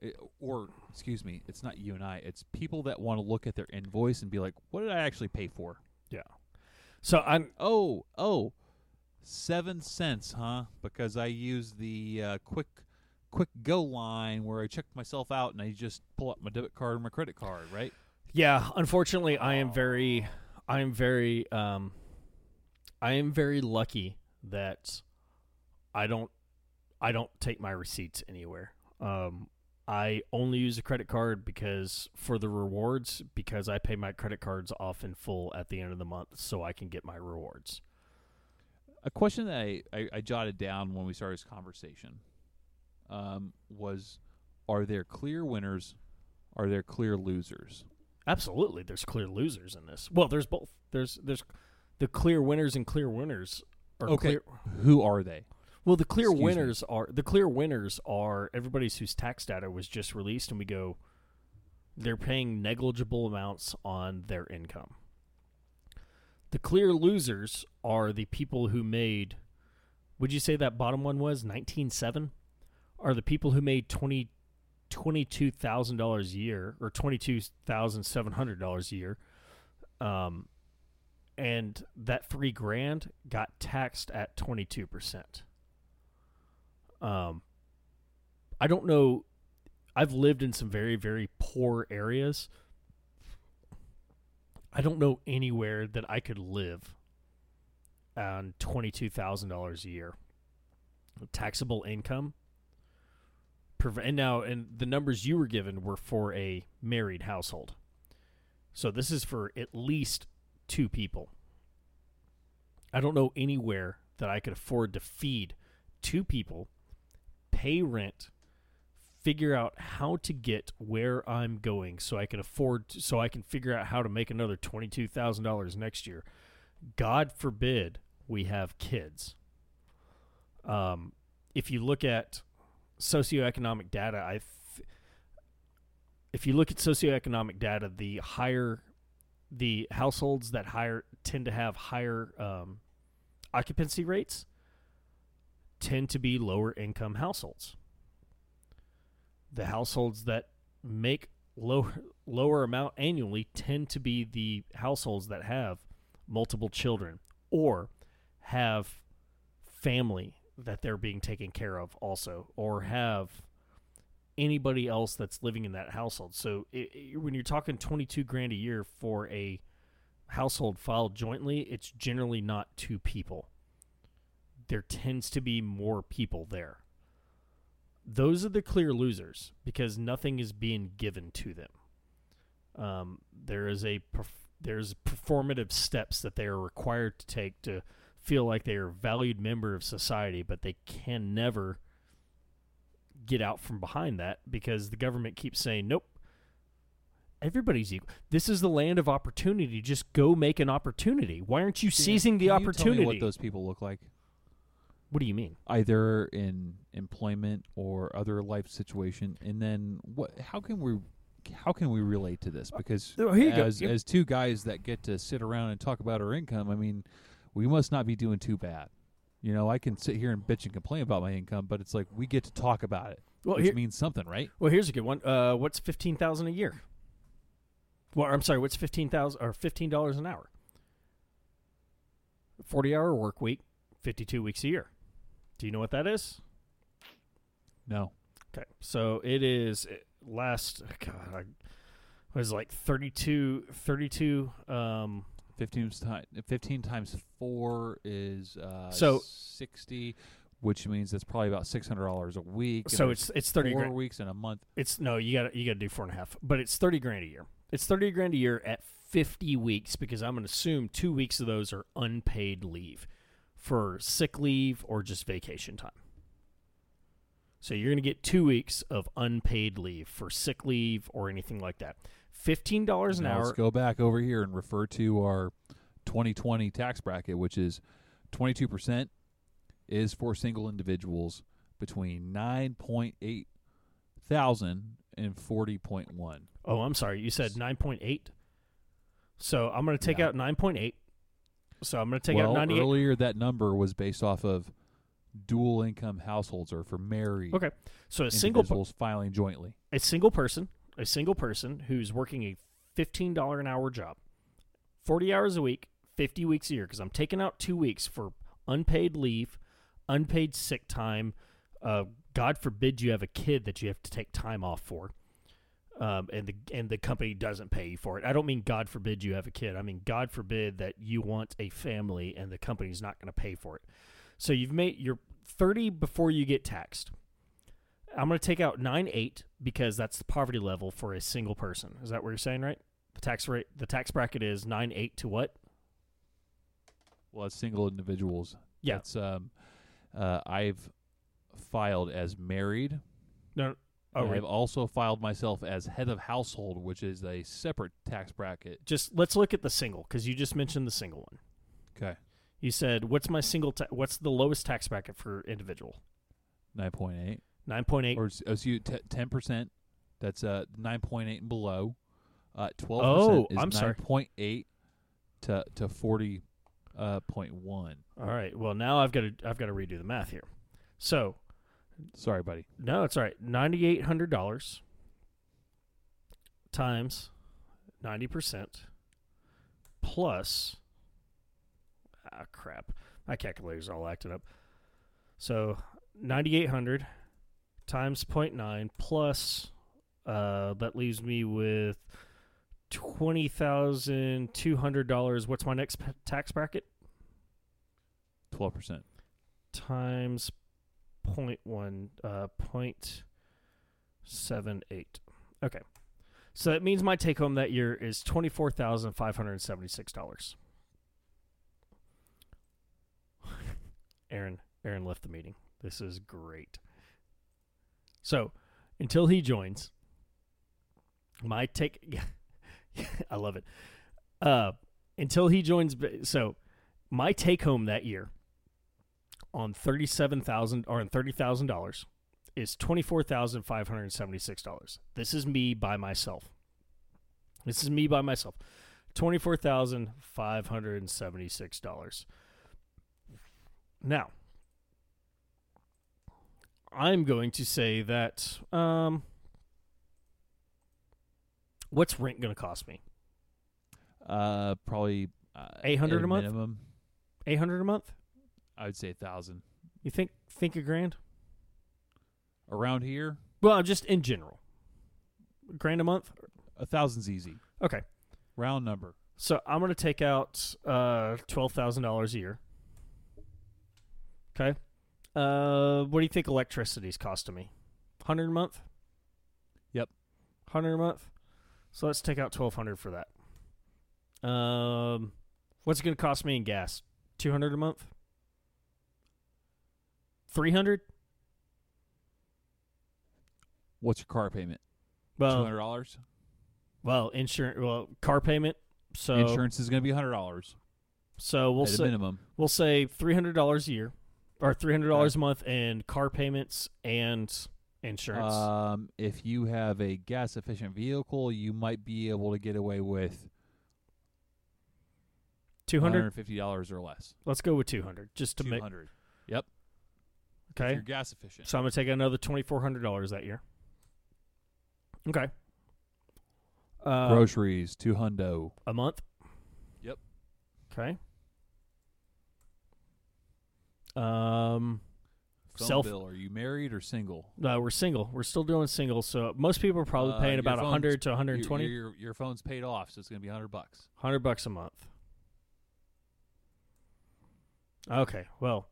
It- or, excuse me, it's not you and I. It's people that want to look at their invoice and be like, what did I actually pay for? Yeah. So I'm Oh, oh, seven cents, huh? Because I used the uh, quick, quick go line where I checked myself out and I just pull up my debit card or my credit card, right? Yeah, unfortunately, I am very, I am very, um, I am very lucky that I don't, I don't take my receipts anywhere. Um, I only use a credit card because for the rewards, because I pay my credit cards off in full at the end of the month, so I can get my rewards. A question that I, I, I jotted down when we started this conversation um, was: Are there clear winners? Are there clear losers? Absolutely, there's clear losers in this. Well, there's both. There's there's the clear winners and clear winners. Are Okay. clear, Who are they? Well, the clear Excuse me. winners are the clear winners are everybody's whose tax data was just released, and we go, they're paying negligible amounts on their income. The clear losers are the people who made. Would you say that bottom one was nineteen seven? Are the people who made twenty twenty two thousand dollars a year or twenty two thousand seven hundred dollars a year, um, and that three grand got taxed at twenty two percent. Um, I don't know. I've lived in some very very poor areas. I don't know anywhere that I could live on twenty two thousand dollars a year taxable income. Prov- And now, and the numbers you were given were for a married household. So this is for at least two people. I don't know anywhere that I could afford to feed two people, pay rent, figure out how to get where I'm going so I can afford to, so I can figure out how to make another $22,000 next year. God forbid we have kids. Um, if you look at socioeconomic data, I th- if you look at socioeconomic data, the higher the households that higher tend to have higher um, occupancy rates tend to be lower income households. The households that make lower lower amount annually tend to be the households that have multiple children or have family that they're being taken care of also or have anybody else that's living in that household. So it, it, when you're talking 22 grand a year for a household filed jointly, it's generally not two people. There tends to be more people there. Those are the clear losers because nothing is being given to them. Um, there is a perf- there's performative steps that they are required to take to feel like they are a valued member of society, but they can never get out from behind that because the government keeps saying, nope, everybody's equal. This is the land of opportunity. Just go make an opportunity. Why aren't you seizing the opportunity? tell me what those people look like? what do you mean? Either in employment or other life situation, and then what? How can we? How can we relate to this? Uh, because Oh, here you go. as as two guys that get to sit around and talk about our income, I mean, we must not be doing too bad. You know, I can sit here and bitch and complain about my income, but it's like we get to talk about it, Well, which here, means something, right? well, here's a good one. Uh, what's fifteen thousand a year? Well, I'm sorry. What's fifteen thousand or fifteen dollars an hour? Forty hour work week, fifty two weeks a year. Do you know what that is? No, Okay, so it is last. God, I was like 32, 32 um, fifteen times fifteen times four is uh, So- sixty, which means that's probably about six hundred dollars a week. so it's it's thirty four grand. weeks in a month. It's no, you got you got to do four and a half, but it's thirty grand a year. It's thirty grand a year at fifty weeks because I'm going to assume two weeks of those are unpaid leave for sick leave or just vacation time. So you're going to get two weeks of unpaid leave for sick leave or anything like that. Fifteen dollars an Now hour. Let's go back over here and refer to our 2020 tax bracket, which is 22% is for single individuals between 9.8 thousand and 40.1. Oh, I'm sorry. You said 9.8. So I'm going to take Yeah. out 9.8. So I'm going to take well, out 98. earlier that number was based off of dual income households or for married Okay. So a single per- filing jointly. a single person, a single person who's working a $15 an hour job, 40 hours a week, 50 weeks a year because I'm taking out 2 weeks for unpaid leave, unpaid sick time, uh, God forbid you have a kid that you have to take time off for. Um, and the and the company doesn't pay you for it. I don't mean God forbid you have a kid. I mean God forbid that you want a family and the company's not going to pay for it. So you've made you're 30 before you get taxed. I'm going to take out nine eight because that's the poverty level for a single person. Is that what you're saying, right? The tax rate, the tax bracket is nine eight to what? Well, as single individuals. Yeah. That's, um, uh, I've filed as married. No. Oh, right. I've also filed myself as head of household, which is a separate tax bracket. just let's look at the single because you just mentioned the single one. Okay. You said, "What's my single? Ta- what's the lowest tax bracket for individual?" 9.8. Nine point eight. Or oh, so you 10%. That's uh 9.8 and below. Uh 12% Oh, is I'm sorry. 9.8 to to 40 uh point 1. All right. Well, now I've got to I've got to redo the math here. So Sorry, buddy. no, it's all right. Ninety eight hundred dollars times ninety percent plus ah crap. My calculator's all acting up. So ninety eight hundred times 0.9 plus uh that leaves me with twenty thousand two hundred dollars. What's my next p- tax bracket? 12%. times 0.1 uh 0.78 okay so that means my take home that year is $24576 aaron aaron left the meeting this is great so until he joins my take i love it uh until he joins so my take home that year on thirty-seven thousand or on thirty thousand dollars is twenty-four thousand five hundred seventy-six dollars. This is me by myself. This is me by myself. Twenty-four thousand five hundred seventy-six dollars. Now, I'm going to say that um, what's rent going to cost me? Uh, probably uh, 800 a month? minimum. Eight hundred a month? I would say a thousand You think think a grand? around here. Well, just in general, grand a month. A thousand's easy. Okay, Round number. so I'm going to take out uh, twelve thousand dollars a year. Okay, uh, what do you think electricity's costing me? Hundred a month. Yep. Hundred a month. So let's take out twelve hundred for that. Um, what's it going to cost me in gas? Two hundred a month. Three hundred. What's your car payment? Well, hundred dollars. well, insurance. Well, car payment. So Insurance is going to be hundred dollars So we'll say minimum. we'll say three hundred dollars a year, or three hundred dollars a month in car payments and insurance. Um, if you have a gas efficient vehicle, you might be able to get away with two hundred. fifty dollars or less. Let's go with two hundred, just to Two make hundred. Yep. If okay. you're gas efficient. So I'm gonna take another twenty four hundred dollars that year. Okay. Uh, Groceries, two hundo. a month. Yep. Okay. Um, Phone Self- bill. Are you married or single? no, we're single. We're still doing single. So most people are probably Uh, paying your about phone's- hundred to one hundred and Your, your, your phone's paid off, so it's going to be hundred bucks. Hundred bucks a month. Okay, well,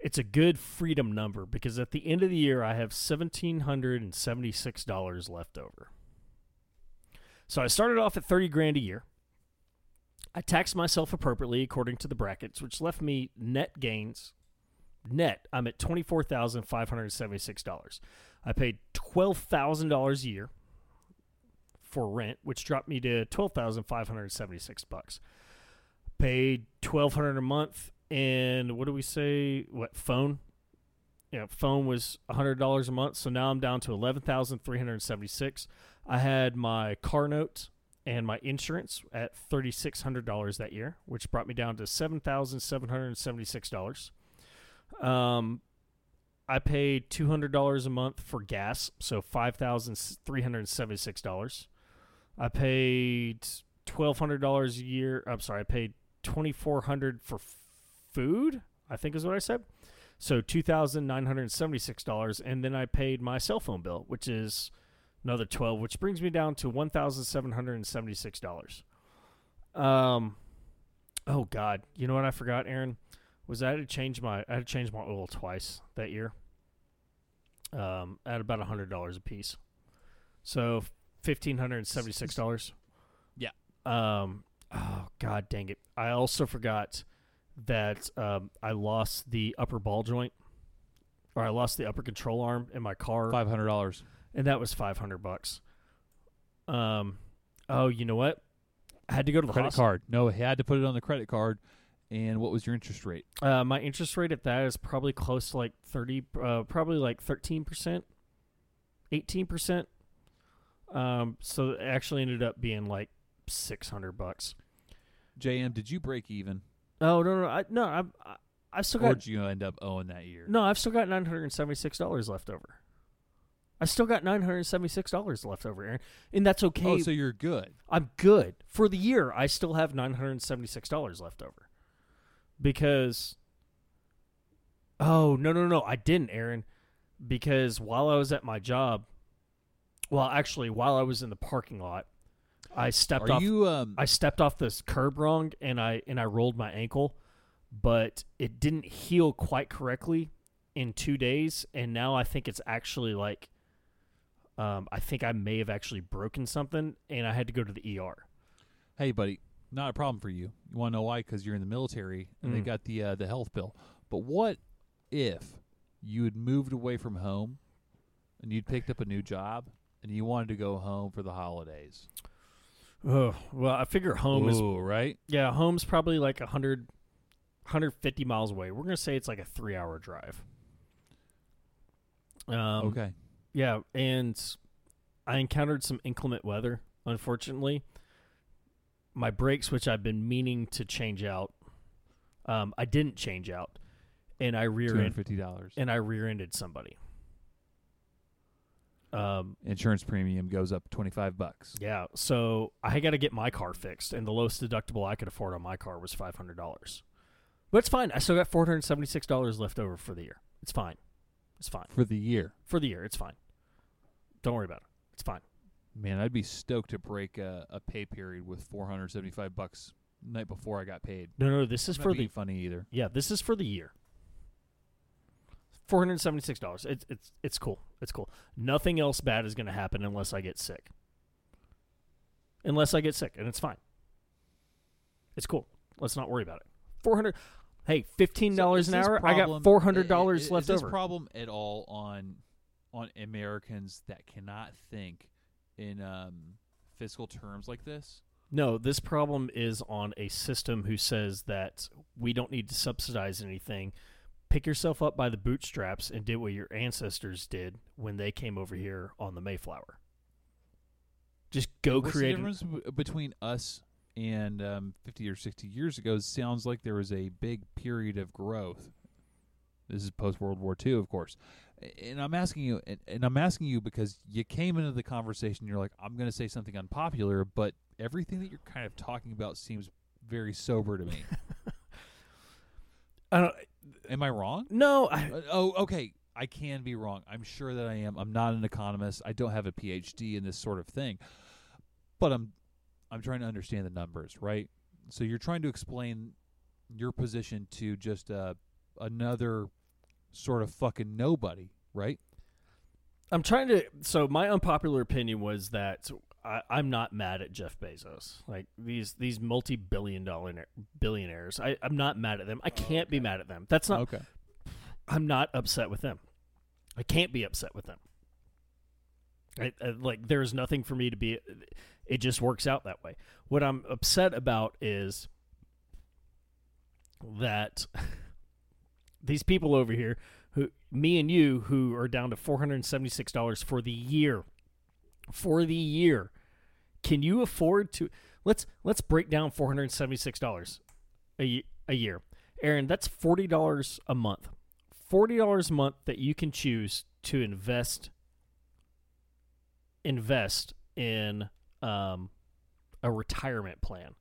it's a good freedom number because at the end of the year I have seventeen hundred and seventy six dollars left over. So I started off at thirty grand a year. I taxed myself appropriately according to the brackets, which left me net gains net, I'm at $24,576. I paid $12,000 a year for rent, which dropped me to 12,576 bucks. Paid 1200 a month and what do we say what phone? Yeah, phone was $100 a month, so now I'm down to 11,376. I had my car note and my insurance at $3600 that year, which brought me down to $7,776. Um, I paid two hundred dollars a month for gas, so five thousand three hundred seventy six dollars. I paid twelve hundred dollars a year. I'm sorry, I paid twenty four hundred for food. I think is what I said. So two thousand nine hundred seventy six dollars, and then I paid my cell phone bill, which is another twelve, which brings me down to one thousand seven hundred seventy six dollars. Um, oh God, you know what I forgot, Aaron? Was I had to change my I had to change my oil twice that year. Um, at about a hundred dollars a piece, so fifteen hundred seventy six dollars. Yeah. Um. Oh God, dang it! I also forgot that um, I lost the upper ball joint, or I lost the upper control arm in my car, Five hundred dollars. and that was five hundred bucks. Um. Oh, you know what? I had to go to the Credit hospital. card. No, had to put it on the credit card. And what was your interest rate? Uh, my interest rate at that is probably close to like thirty, uh, probably like thirteen percent, eighteen percent. Um, so it actually ended up being like six hundred bucks. JM, did you break even, Oh no, no, I, no, I, I, I still or got did you end up owing that year? no, I've still got nine hundred and seventy six dollars left over. I still got nine hundred seventy six dollars left over, Aaron, and that's okay. Oh, so you're good. I'm good for the year. I still have nine hundred seventy six dollars left over because. Oh no no no! I didn't, Aaron, because while I was at my job, well, actually, while I was in the parking lot, I stepped Are off. you um? I stepped off this curb wrong, and I and I rolled my ankle, but it didn't heal quite correctly in two days, and now I think it's actually like. Um, I think I may have actually broken something, and I had to go to the ER. hey, buddy, not a problem for you. You want to know why? Because you're in the military and they Mm. got the uh, the health bill. But what if you had moved away from home and you'd picked up a new job and you wanted to go home for the holidays? Oh, well, I figure home is right? yeah, home's probably like 100 150 miles away. We're going to say it's like a 3-hour drive. Um okay. yeah, and I encountered some inclement weather, unfortunately. My brakes which I've been meaning to change out um I didn't change out and I rear hundred end fifty dollars. and I rear-ended somebody. Um, Insurance premium goes up twenty five bucks. yeah, so I got to get my car fixed, and the lowest deductible I could afford on my car was five hundred dollars. But it's fine. I still got four hundred seventy six dollars left over for the year. It's fine. It's fine for the year. for the year. It's fine. Don't worry about it. It's fine. Man, I'd be stoked to break a, a pay period with four hundred seventy five bucks night before I got paid. No, no, this is for the funny either. yeah. This is for the year. Four hundred seventy six dollars. It's it's it's cool. It's cool. Nothing else bad is going to happen unless I get sick. Unless I get sick, and it's fine. It's cool. Let's not worry about it. Four hundred. Hey, fifteen dollars So an hour. I got four hundred dollars left is this over. problem at all on on Americans that cannot think in um, fiscal terms like this? No, this problem is on a system who says that we don't need to subsidize anything. Pick yourself up by the bootstraps and did what your ancestors did when they came over here on the Mayflower. Just go What's create. the difference b- between us and um, 50 or 60 years ago? Sounds like there was a big period of growth. This is post World War II, of course. A- And I'm asking you, and, and I'm asking you because you came into the conversation. You're like, I'm going to say something unpopular, but everything that you're kind of talking about seems very sober to me. I don't, Am I wrong? no, I, Uh, oh, okay. I can be wrong. I'm sure that I am. I'm not an economist. I don't have a PhD in this sort of thing. But I'm I'm trying to understand the numbers, right? So you're trying to explain your position to just uh, another sort of fucking nobody, right? I'm trying to. So my unpopular opinion was that I, I'm not mad at Jeff Bezos. Like these these multi billion dollar billionaires, I, I'm not mad at them. I can't be mad at them. That's not. okay. I'm not upset with them. I can't be upset with them. I, I, like there's nothing for me to be. It just works out that way. What I'm upset about is that these people over here, who me and you, who are down to four hundred and seventy six dollars for the year, for the year, can you afford to? Let's let's break down four hundred seventy six dollars a ye- a year. Aaron, that's forty dollars a month. Forty dollars a month that you can choose to invest invest in um, a retirement plan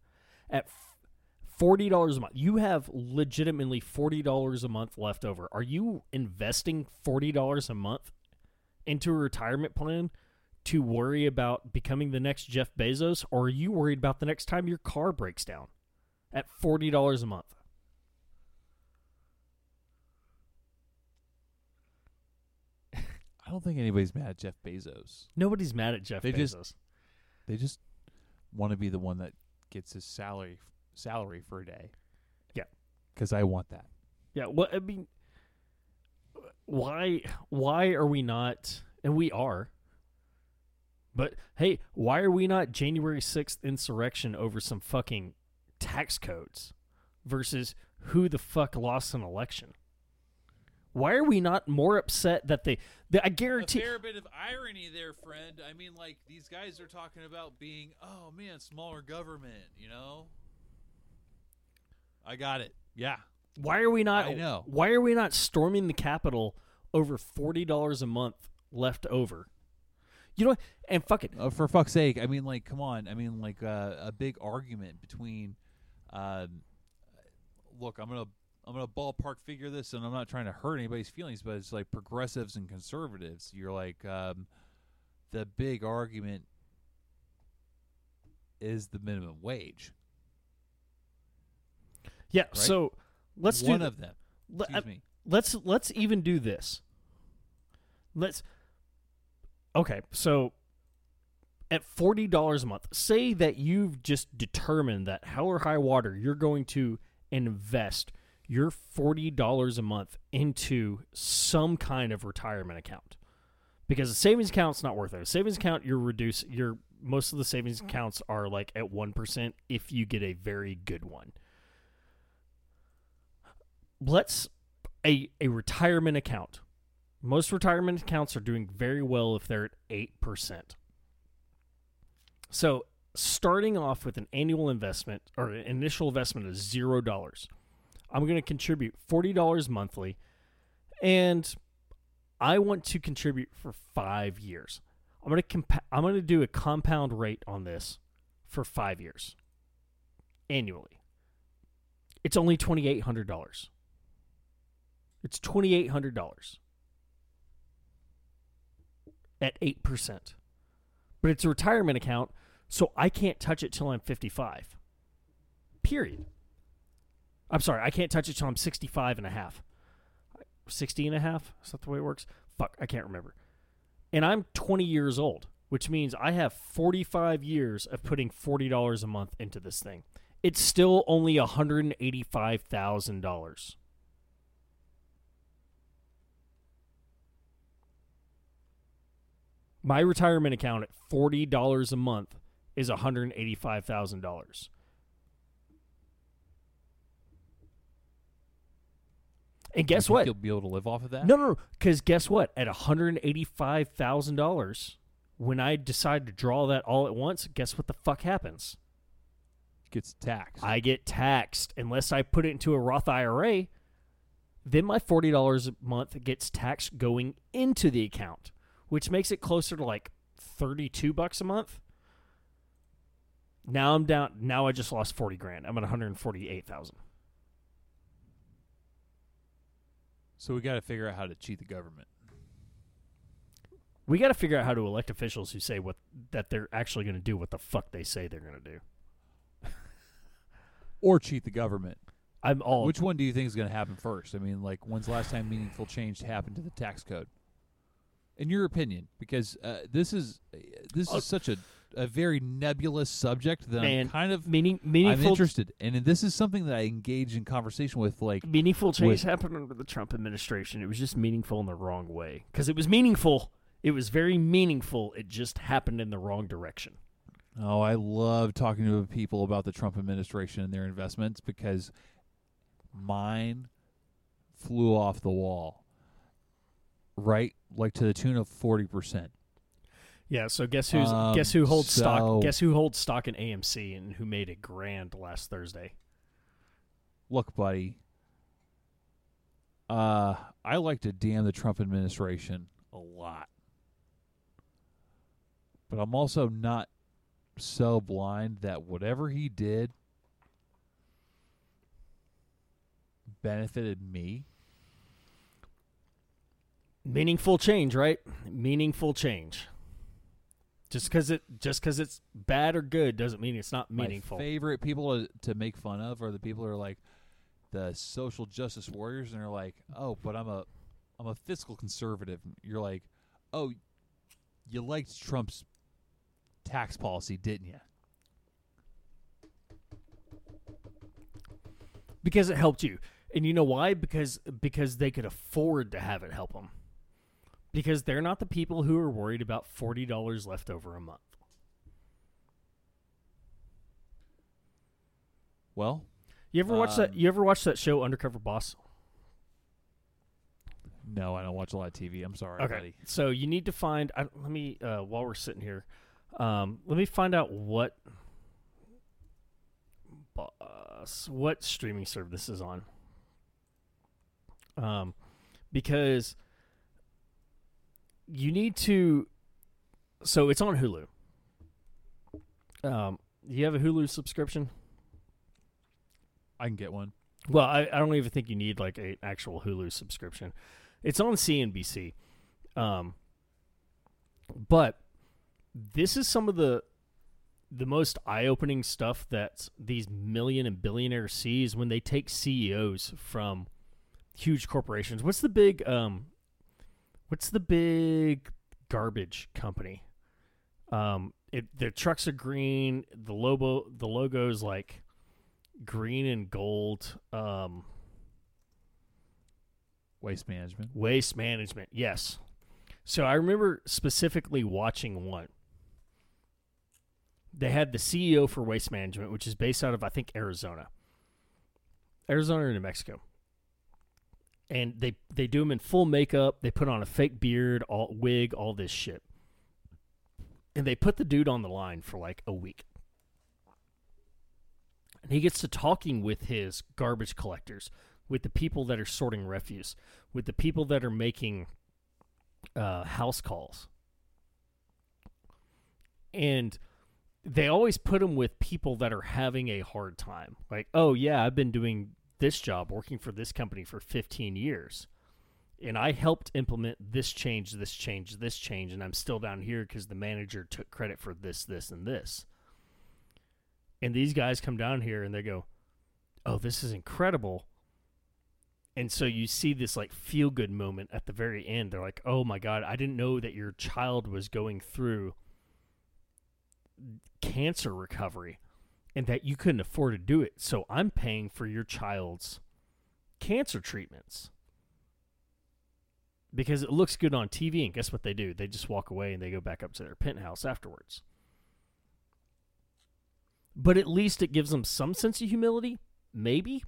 at forty dollars a month. You have legitimately forty dollars a month left over. Are you investing forty dollars a month into a retirement plan to worry about becoming the next Jeff Bezos, or are you worried about the next time your car breaks down at forty dollars a month? I don't think anybody's mad at Jeff Bezos. Nobody's mad at Jeff They Bezos. just- They just want to be the one that gets his salary salary for a day. Yeah. Cuz I want that. Yeah, well, I mean, why why are we not? And we are. But hey, why are we not January sixth insurrection over some fucking tax codes versus who the fuck lost an election? Why are we not more upset that they? they I guarantee. A fair bit of irony there, friend. I mean, like these guys are talking about being, oh man, smaller government. You know. I got it. Yeah. Why are we not? I know. Why are we not storming the Capitol over forty dollars a month left over? You know, what? and fuck it. Uh, for fuck's sake, I mean, like, come on. I mean, like, uh, a big argument between. Um, look, I'm gonna I'm gonna ballpark figure this, and I'm not trying to hurt anybody's feelings, but it's like progressives and conservatives. You're like, um, the big argument is the minimum wage. Yeah. So let's one do. of them. le- Excuse uh, me. let's let's even do this. Let's Okay, so at forty dollars a month, say that you've just determined that hell or high water, you're going to invest your forty dollars a month into some kind of retirement account. Because a savings account's not worth it. A savings account you're reduce your most of the savings mm. accounts are like at one percent if you get a very good one. Let's a a retirement account. Most retirement accounts are doing very well if they're at eight percent. So starting off with an annual investment or an initial investment of zero dollars, I'm going to contribute forty dollars monthly, and I want to contribute for five years. I'm gonna compa- I'm gonna do a compound rate on this for five years annually. It's only twenty eight hundred dollars. It's twenty eight hundred dollars at eight percent, but it's a retirement account, so I can't touch it till I'm fifty five. Period. I'm sorry, I can't touch it till I'm 65 and a half. 60 and a half? Is that the way it works? Fuck, I can't remember. And I'm 20 years old, which means I have 45 years of putting $40 a month into this thing. It's still only $185,000. My retirement account at $40 a month is $185,000. And guess You think what? You'll be able to live off of that. No, no, because guess what? At one hundred eighty-five thousand dollars, when I decide to draw that all at once, guess what the fuck happens? gets taxed. I get taxed unless I put it into a Roth IRA. Then my forty dollars a month gets taxed going into the account, which makes it closer to like thirty-two bucks a month. Now I'm down. Now I just lost forty grand. I'm at one hundred forty-eight thousand. so we got to figure out how to cheat the government. We got to figure out how to elect officials who say what that they're actually going to do what the fuck they say they're going to do. Or cheat the government. I'm all Which one do you think is going to happen first? I mean, like, when's the last time meaningful change happened to the tax code? In your opinion, because uh, this is this Uh, is such a a very nebulous subject that Man, I'm kind of meaning I'm meaningful interested, and this is something that I engage in conversation with. Like, meaningful change with- happened under the Trump administration. It was just meaningful in the wrong way because it was meaningful. It was very meaningful. It just happened in the wrong direction. oh, I love talking to people about the Trump administration and their investments because mine flew off the wall, right? Like to the tune of forty percent. Yeah. So guess who's Um, guess who holds so- stock? Guess who holds stock in AMC and who made a grand last Thursday? look, buddy, uh, I like to damn the Trump administration a lot. But I'm also not so blind that whatever he did benefited me. Meaningful change, right? Meaningful change. Just because it just because it's bad or good doesn't mean it's not meaningful. My favorite people to, to make fun of are the people who are like the social justice warriors, and they're like, "Oh, but I'm a, I'm a fiscal conservative." You're like, "Oh, you liked Trump's tax policy, didn't you?" because it helped you and you know why because because they could afford to have it help them because they're not the people who are worried about $40 left over a month Well, you ever watch that Um, you ever watch that show undercover boss no, I don't watch a lot of TV. I'm sorry, okay buddy. so you need to find I, let me uh, while we're sitting here um, let me find out what boss what streaming service this is on um, because you need to so it's on hulu um, do you have a hulu subscription I can get one. well I, I don't even think you need like an actual hulu subscription it's on cnbc um, but this is some of the the most eye-opening stuff that these million and billionaires sees when they take CEOs from huge corporations. What's the big um what's the big garbage company? Um it the trucks are green, the logo the logo's like green and gold. Um Waste management. Waste management, yes. So I remember specifically watching one. They had the CEO for Waste Management, which is based out of I think Arizona, Arizona or New Mexico, and they they do him in full makeup. They put on a fake beard, all wig, all this shit, and they put the dude on the line for like a week. And he gets to talking with his garbage collectors, with the people that are sorting refuse, with the people that are making uh, house calls, and they always put him with people that are having a hard time. Like, oh yeah, I've been doing this job, working for this company for 15 years, and I helped implement this change, this change, this change, and I'm still down here because the manager took credit for this, this, and this. And these guys come down here and they go, "Oh, this is incredible." And so you see this like feel good moment at the very end. They're like, "Oh my god, I didn't know that your child was going through cancer recovery and that you couldn't afford to do it. So I'm paying for your child's cancer treatments." Because it looks good on TV, and guess what they do? They just walk away and they go back up to their penthouse afterwards but at least it gives them some sense of humility. Maybe.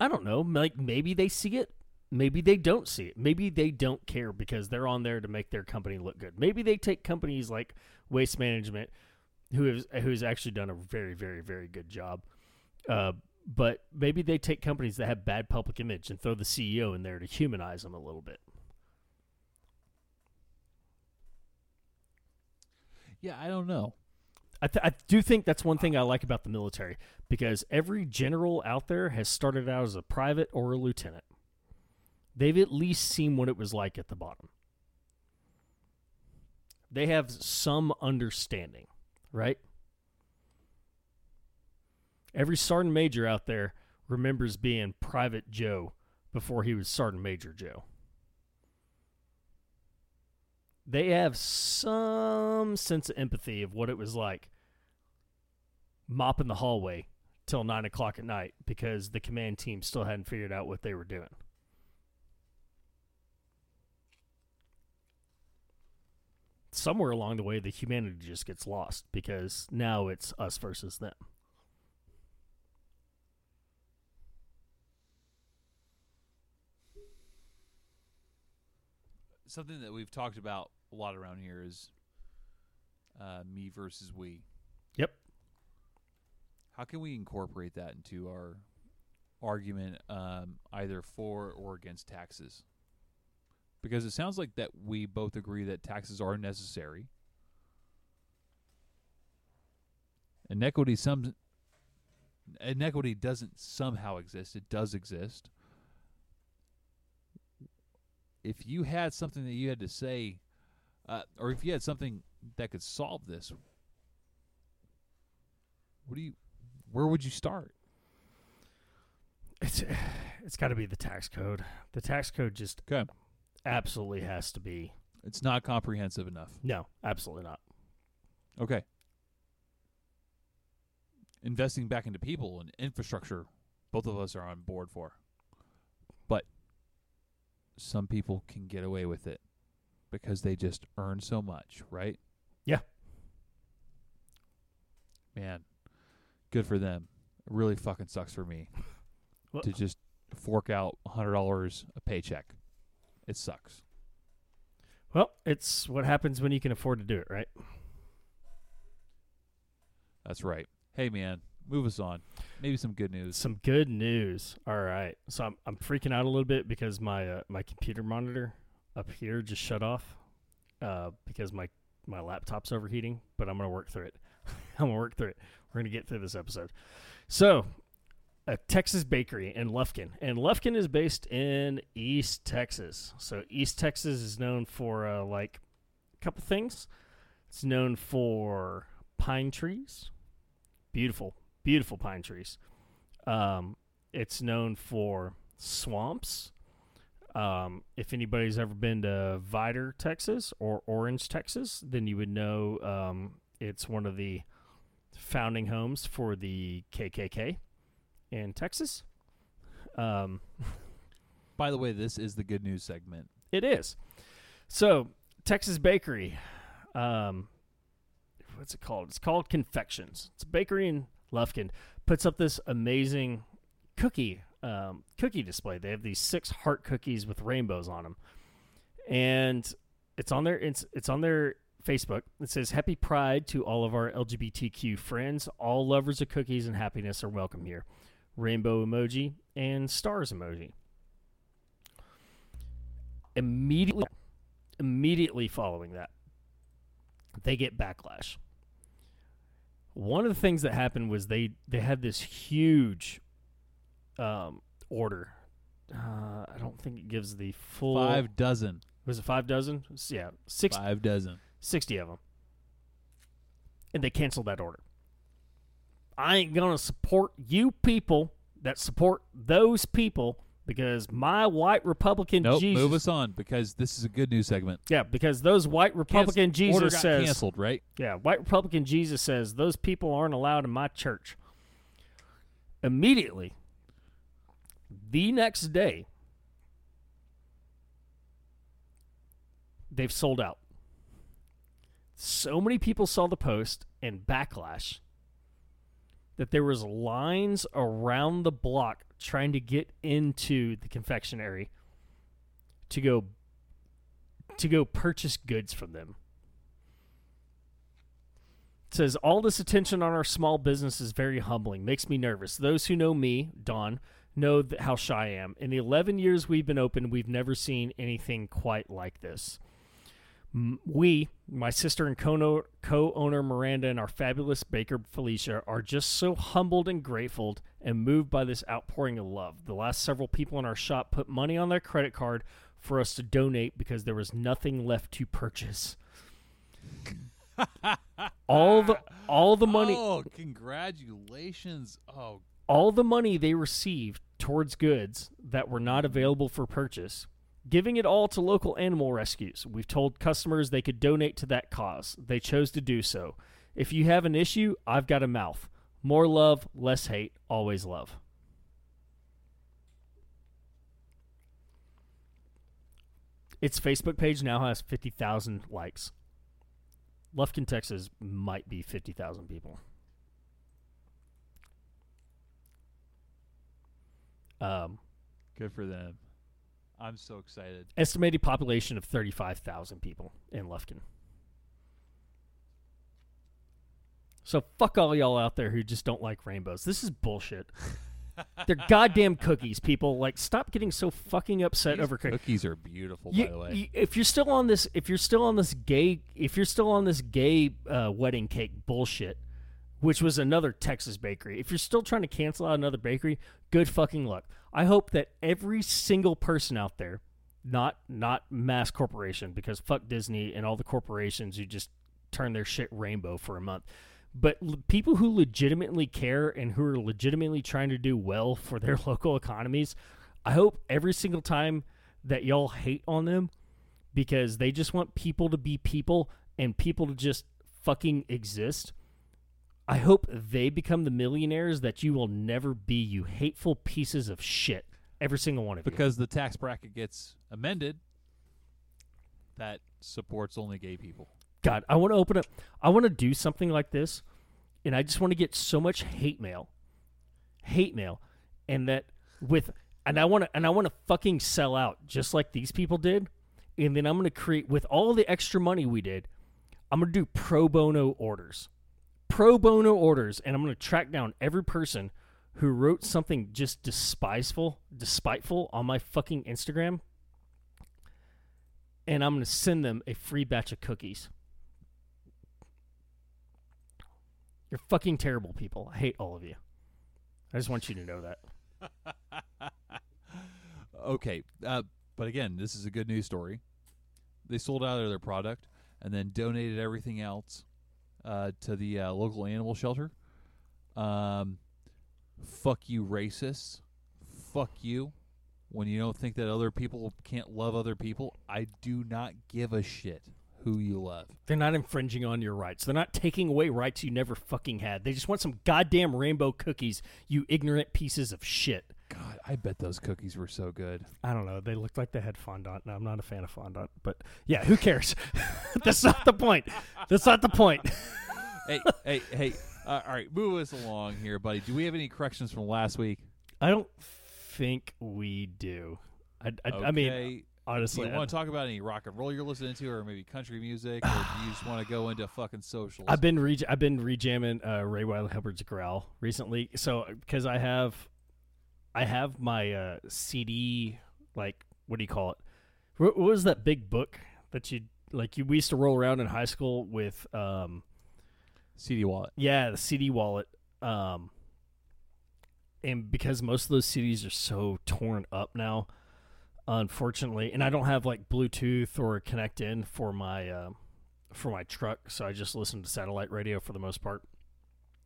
I don't know. Like maybe they see it. Maybe they don't see it. Maybe they don't care because they're on there to make their company look good. Maybe they take companies like Waste Management, who has who's actually done a very, very, very good job. Uh, but maybe they take companies that have bad public image and throw the CEO in there to humanize them a little bit. Yeah, I don't know. I, th- I do think that's one thing I like about the military because every general out there has started out as a private or a lieutenant. They've at least seen what it was like at the bottom. They have some understanding, right? Every sergeant major out there remembers being Private Joe before he was Sergeant Major Joe they have some sense of empathy of what it was like mopping the hallway till nine o'clock at night because the command team still hadn't figured out what they were doing. Somewhere along the way, the humanity just gets lost because now it's us versus them. Something that we've talked about a lot around here is uh, me versus we. Yep. How can we incorporate that into our argument, um, either for or against taxes? Because it sounds like that we both agree that taxes are necessary. Inequity some inequity doesn't somehow exist. It does exist. If you had something that you had to say, uh, or if you had something that could solve this, what do you where would you start? It's it's got to be the tax code. The tax code just Okay. Absolutely has to be. It's not comprehensive enough. No, absolutely not. Okay. Investing back into people and infrastructure, both of us are on board for. But some people can get away with it because they just earn so much, right? Yeah. Man, good for them. It really fucking sucks for me Well- to just fork out hundred dollars a paycheck. It sucks. Well, it's what happens when you can afford to do it, right? That's right. Hey man, move us on. Maybe some good news. Some good news. All right. So I'm I'm freaking out a little bit because my uh, my computer monitor up here just shut off uh, because my my laptop's overheating. But I'm gonna work through it. I'm gonna work through it. We're gonna get through this episode. So, a Texas bakery in Lufkin, and Lufkin is based in East Texas. So East Texas is known for uh, like a couple things. It's known for pine trees, beautiful, beautiful pine trees. Um, it's known for swamps. Um, if anybody's ever been to Vidor, Texas, or Orange, Texas, then you would know um, it's one of the founding homes for the KKK in Texas. Um, By the way, this is the good news segment. it is. So, Texas Bakery. Um, what's it called? It's called Confections. It's a bakery in Lufkin. Puts up this amazing cookie um, cookie display. They have these six heart cookies with rainbows on them, and it's on their it's it's on their Facebook. It says Happy Pride to all of our LGBTQ friends. All lovers of cookies and happiness are welcome here. Rainbow emoji and stars emoji. immediately immediately following that, they get backlash. One of the things that happened was they they had this huge um, order. Uh, I don't think it gives the full Five dozen. Was it five dozen? Yeah, six, Five dozen. 60 of them, and they canceled that order. I ain't gonna support you people that support those people because my white Republican Nope. Jesus. Move us on because this is a good news segment. Yeah, because those white Republican Jesus got says canceled, right? Yeah, white Republican Jesus says those people aren't allowed in my church. Immediately, the next day, they've sold out. So many people saw the post and backlash that there was lines around the block trying to get into the confectionery to go to go purchase goods from them. It says all this attention on our small business is very humbling, makes me nervous. Those who know me, Don, know how shy I am. In the 11 years we've been open, we've never seen anything quite like this. We, my sister and co owner Miranda, and our fabulous baker Felicia, are just so humbled and grateful and moved by this outpouring of love. The last several people in our shop put money on their credit card for us to donate because there was nothing left to purchase. all the all the money Oh, congratulations! Oh, all the money they received towards goods that were not available for purchase, giving it all to local animal rescues. We've told customers they could donate to that cause. They chose to do so. If you have an issue, I've got a mouth. More love, less hate, always love. Its Facebook page now has 50,000 likes. Lufkin, Texas might be 50,000 people. Um, good for them. I'm so excited. estimated population of 35,000 people in Lufkin. So fuck all y'all out there who just don't like rainbows. This is bullshit. They're goddamn cookies, people. Like, stop getting so fucking upset These over cookies. cookies are beautiful, You- by the way. you- if you're still on this, if you're still on this gay, if you're still on this gay uh, wedding cake bullshit, which was another Texas bakery, if you're still trying to cancel out another bakery, good fucking luck. I hope that every single person out there, not not mass corporation, because fuck Disney and all the corporations who just turn their shit rainbow for a month. But l- people who legitimately care and who are legitimately trying to do well for their local economies, I hope every single time that y'all hate on them because they just want people to be people and people to just fucking exist. I hope they become the millionaires that you will never be, you hateful pieces of shit. Every single one of you. because the tax bracket gets amended that supports only gay people. God, I want to open up. I want to do something like this, and I just want to get so much hate mail, hate mail, and that with, and I want to, and I want to fucking sell out just like these people did, and then I'm going to create with all the extra money we did. I'm going to do pro bono orders, pro bono orders, and I'm going to track down every person who wrote something just despiseful, despiteful on my fucking Instagram, and I'm going to send them a free batch of cookies. You're fucking terrible people. I hate all of you. I just want you to know that. Okay, uh, but again, this is a good news story. They sold out of their product and then donated everything else uh, to the uh, local animal shelter. Um, fuck you, racists. Fuck you. When you don't think that other people can't love other people, I do not give a shit who you love. They're not infringing on your rights. They're not taking away rights you never fucking had. They just want some goddamn rainbow cookies, you ignorant pieces of shit. God, I bet those cookies were so good. I don't know. They looked like they had fondant. No, I'm not a fan of fondant, but yeah, who cares? That's not the point. That's not the point. hey, hey, hey. Uh, all right, move us along here, buddy. Do we have any corrections from last week? I don't think we do. I, I, I mean, Okay. Do honestly, you want to talk about any rock and roll you're listening to, or maybe country music, or do you just want to go into fucking socials? I've been re- I've been rejamming uh, Ray Wylie Hubbard's growl recently. So because I have, I have my uh, CD like what do you call it? What, what was that big book that you like? You we used to roll around in high school with. Um, CD wallet. yeah, the CD wallet. Um, and because most of those CDs are so torn up now, unfortunately, and I don't have like Bluetooth or connect in for my uh, for my truck, so I just listen to satellite radio for the most part.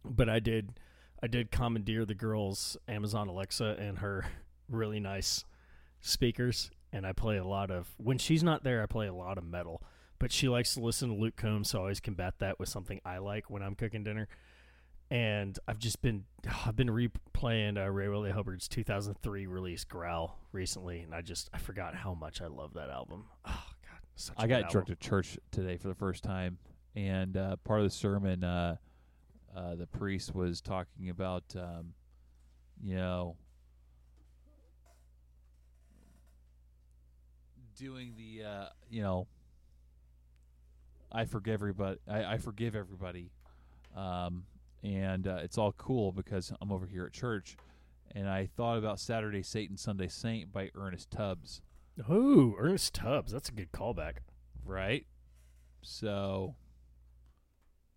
But I did, I did commandeer the girl's Amazon Alexa and her really nice speakers, and I play a lot of. When she's not there, I play a lot of metal. But she likes to listen to Luke Combs, so I always combat that with something I like when I'm cooking dinner and I've just been I've been replaying uh, Ray Wylie Hubbard's 2003 release Growl recently, and I just I forgot how much I love that album. Oh God, such a I got drunk to church today for the first time, and uh, part of the sermon, uh, uh, the priest was talking about, um, you know, doing the, uh, you know, I forgive everybody. I, I forgive everybody, um, and uh, it's all cool because I'm over here at church, and I thought about Saturday Satan, Sunday Saint by Ernest Tubbs. Ooh, Ernest Tubbs, that's a good callback. right? So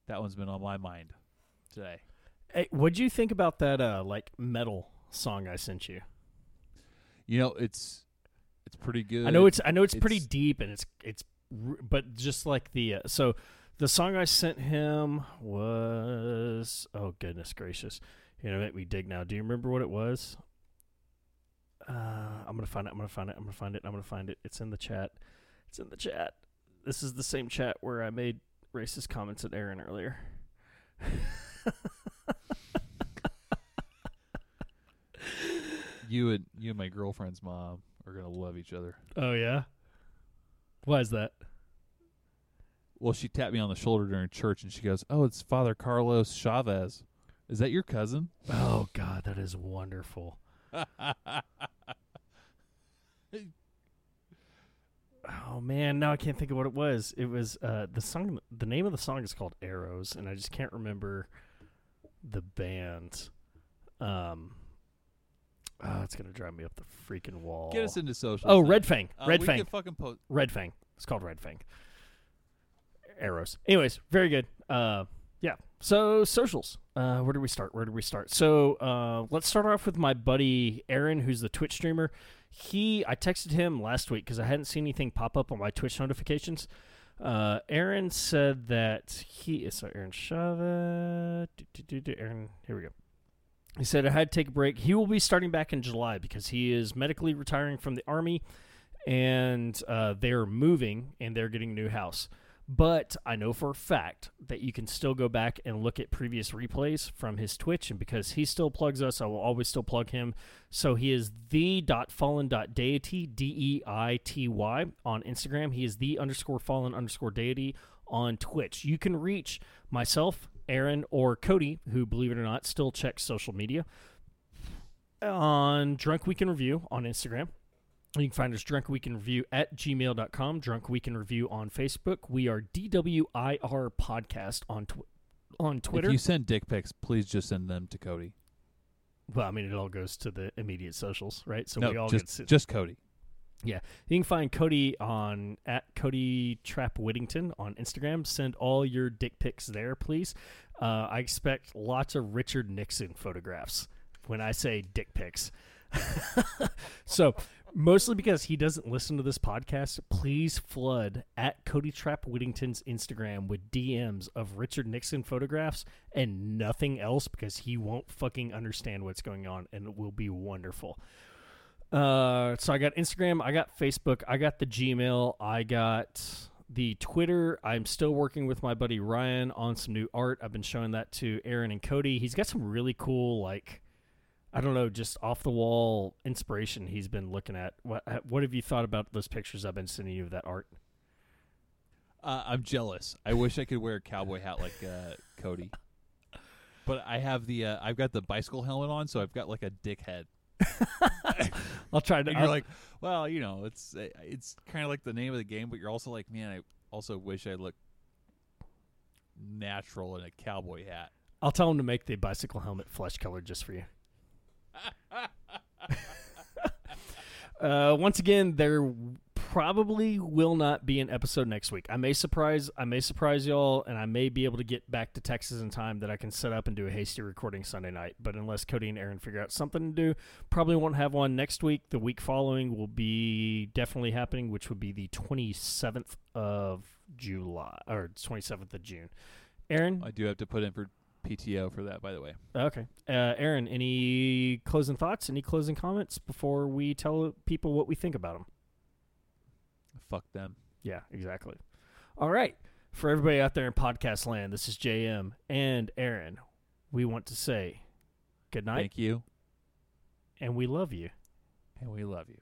that one's been on my mind today. Hey, what'd you think about that uh like metal song I sent you? You know, it's it's pretty good. I know it's I know it's, pretty deep and it's it's but just like the uh, so the song I sent him was oh goodness gracious. You know, make me dig now. Do you remember what it was? Uh, I'm gonna find it. I'm gonna find it. I'm gonna find it. I'm gonna find it. It's in the chat. It's in the chat. This is the same chat where I made racist comments at Aaron earlier. you and you and my girlfriend's mom are gonna love each other. oh yeah. Why is that? Well, she tapped me on the shoulder during church, and she goes, "Oh, it's Father Carlos Chavez. Is that your cousin?" Oh God, that is wonderful. Oh man, now I can't think of what it was. It was uh the song the name of the song is called Arrows and I just can't remember the band. Um oh, it's gonna drive me up the freaking wall. Get us into social. Oh. Red Fang. Uh, Red Fang. can fucking post. Red Fang. It's called Red Fang. Arrows. Anyways, very good. Uh yeah. So socials. Uh where do we start? Where do we start? So uh let's start off with my buddy Aaron, who's the Twitch streamer. He I texted him last week because I hadn't seen anything pop up on my Twitch notifications. Uh Aaron said that he is so Aaron do, Aaron, here we go. He said I had to take a break. He will be starting back in July because he is medically retiring from the army and uh, they're moving and they're getting a new house. But I know for a fact that you can still go back and look at previous replays from his Twitch, and because he still plugs us, I will always still plug him. So he is the dot fallen dot deity d e i t y on Instagram. He is the underscore fallen underscore deity on Twitch. You can reach myself, Aaron, or Cody, who believe it or not still checks social media on Drunk Week in Review on Instagram. You can find us Drunk Week in Review at gmail.com, Drunk Week in Review on Facebook. We are DWIR Podcast on tw- on Twitter. If you send dick pics, please just send them to Cody. well, I mean, it all goes to the immediate socials, right? So no, we all just get. just Cody. Yeah, you can find Cody on at Cody Trap Whittington on Instagram. Send all your dick pics there, please. Uh, I expect lots of Richard Nixon photographs when I say dick pics. so mostly because he doesn't listen to this podcast, please flood at Cody Trap Whittington's Instagram with DMs of Richard Nixon photographs and nothing else because he won't fucking understand what's going on and it will be wonderful. Uh, so I got Instagram, I got Facebook, I got the Gmail, I got the Twitter. I'm still working with my buddy Ryan on some new art. I've been showing that to Aaron and Cody. He's got some really cool, like, I don't know, just off the wall inspiration he's been looking at. What What have you thought about those pictures I've been sending you of that art? Uh, I'm jealous. I wish I could wear a cowboy hat like uh, Cody. But I have the uh, I've got the bicycle helmet on, so I've got like a dick head. I'll try to. And you're like, well, you know, it's uh, it's kind of like the name of the game, but you're also like, man, I also wish I looked natural in a cowboy hat. I'll tell him to make the bicycle helmet flesh colored just for you. Uh, once again, there probably will not be an episode next week. I may surprise I may surprise y'all and I may be able to get back to Texas in time that I can set up and do a hasty recording Sunday night. But unless Cody and Aaron figure out something to do, probably won't have one next week. The week following will be definitely happening, which would be the 27th of July or 27th of June. Aaron, I do have to put in for PTO for that, by the way. okay. Uh, Aaron, any closing thoughts? Any closing comments before we tell people what we think about them? Fuck them. Yeah, exactly. All right. For everybody out there in podcast land, this is JM and Aaron. We want to say good night Thank you, and we love you. and we love you.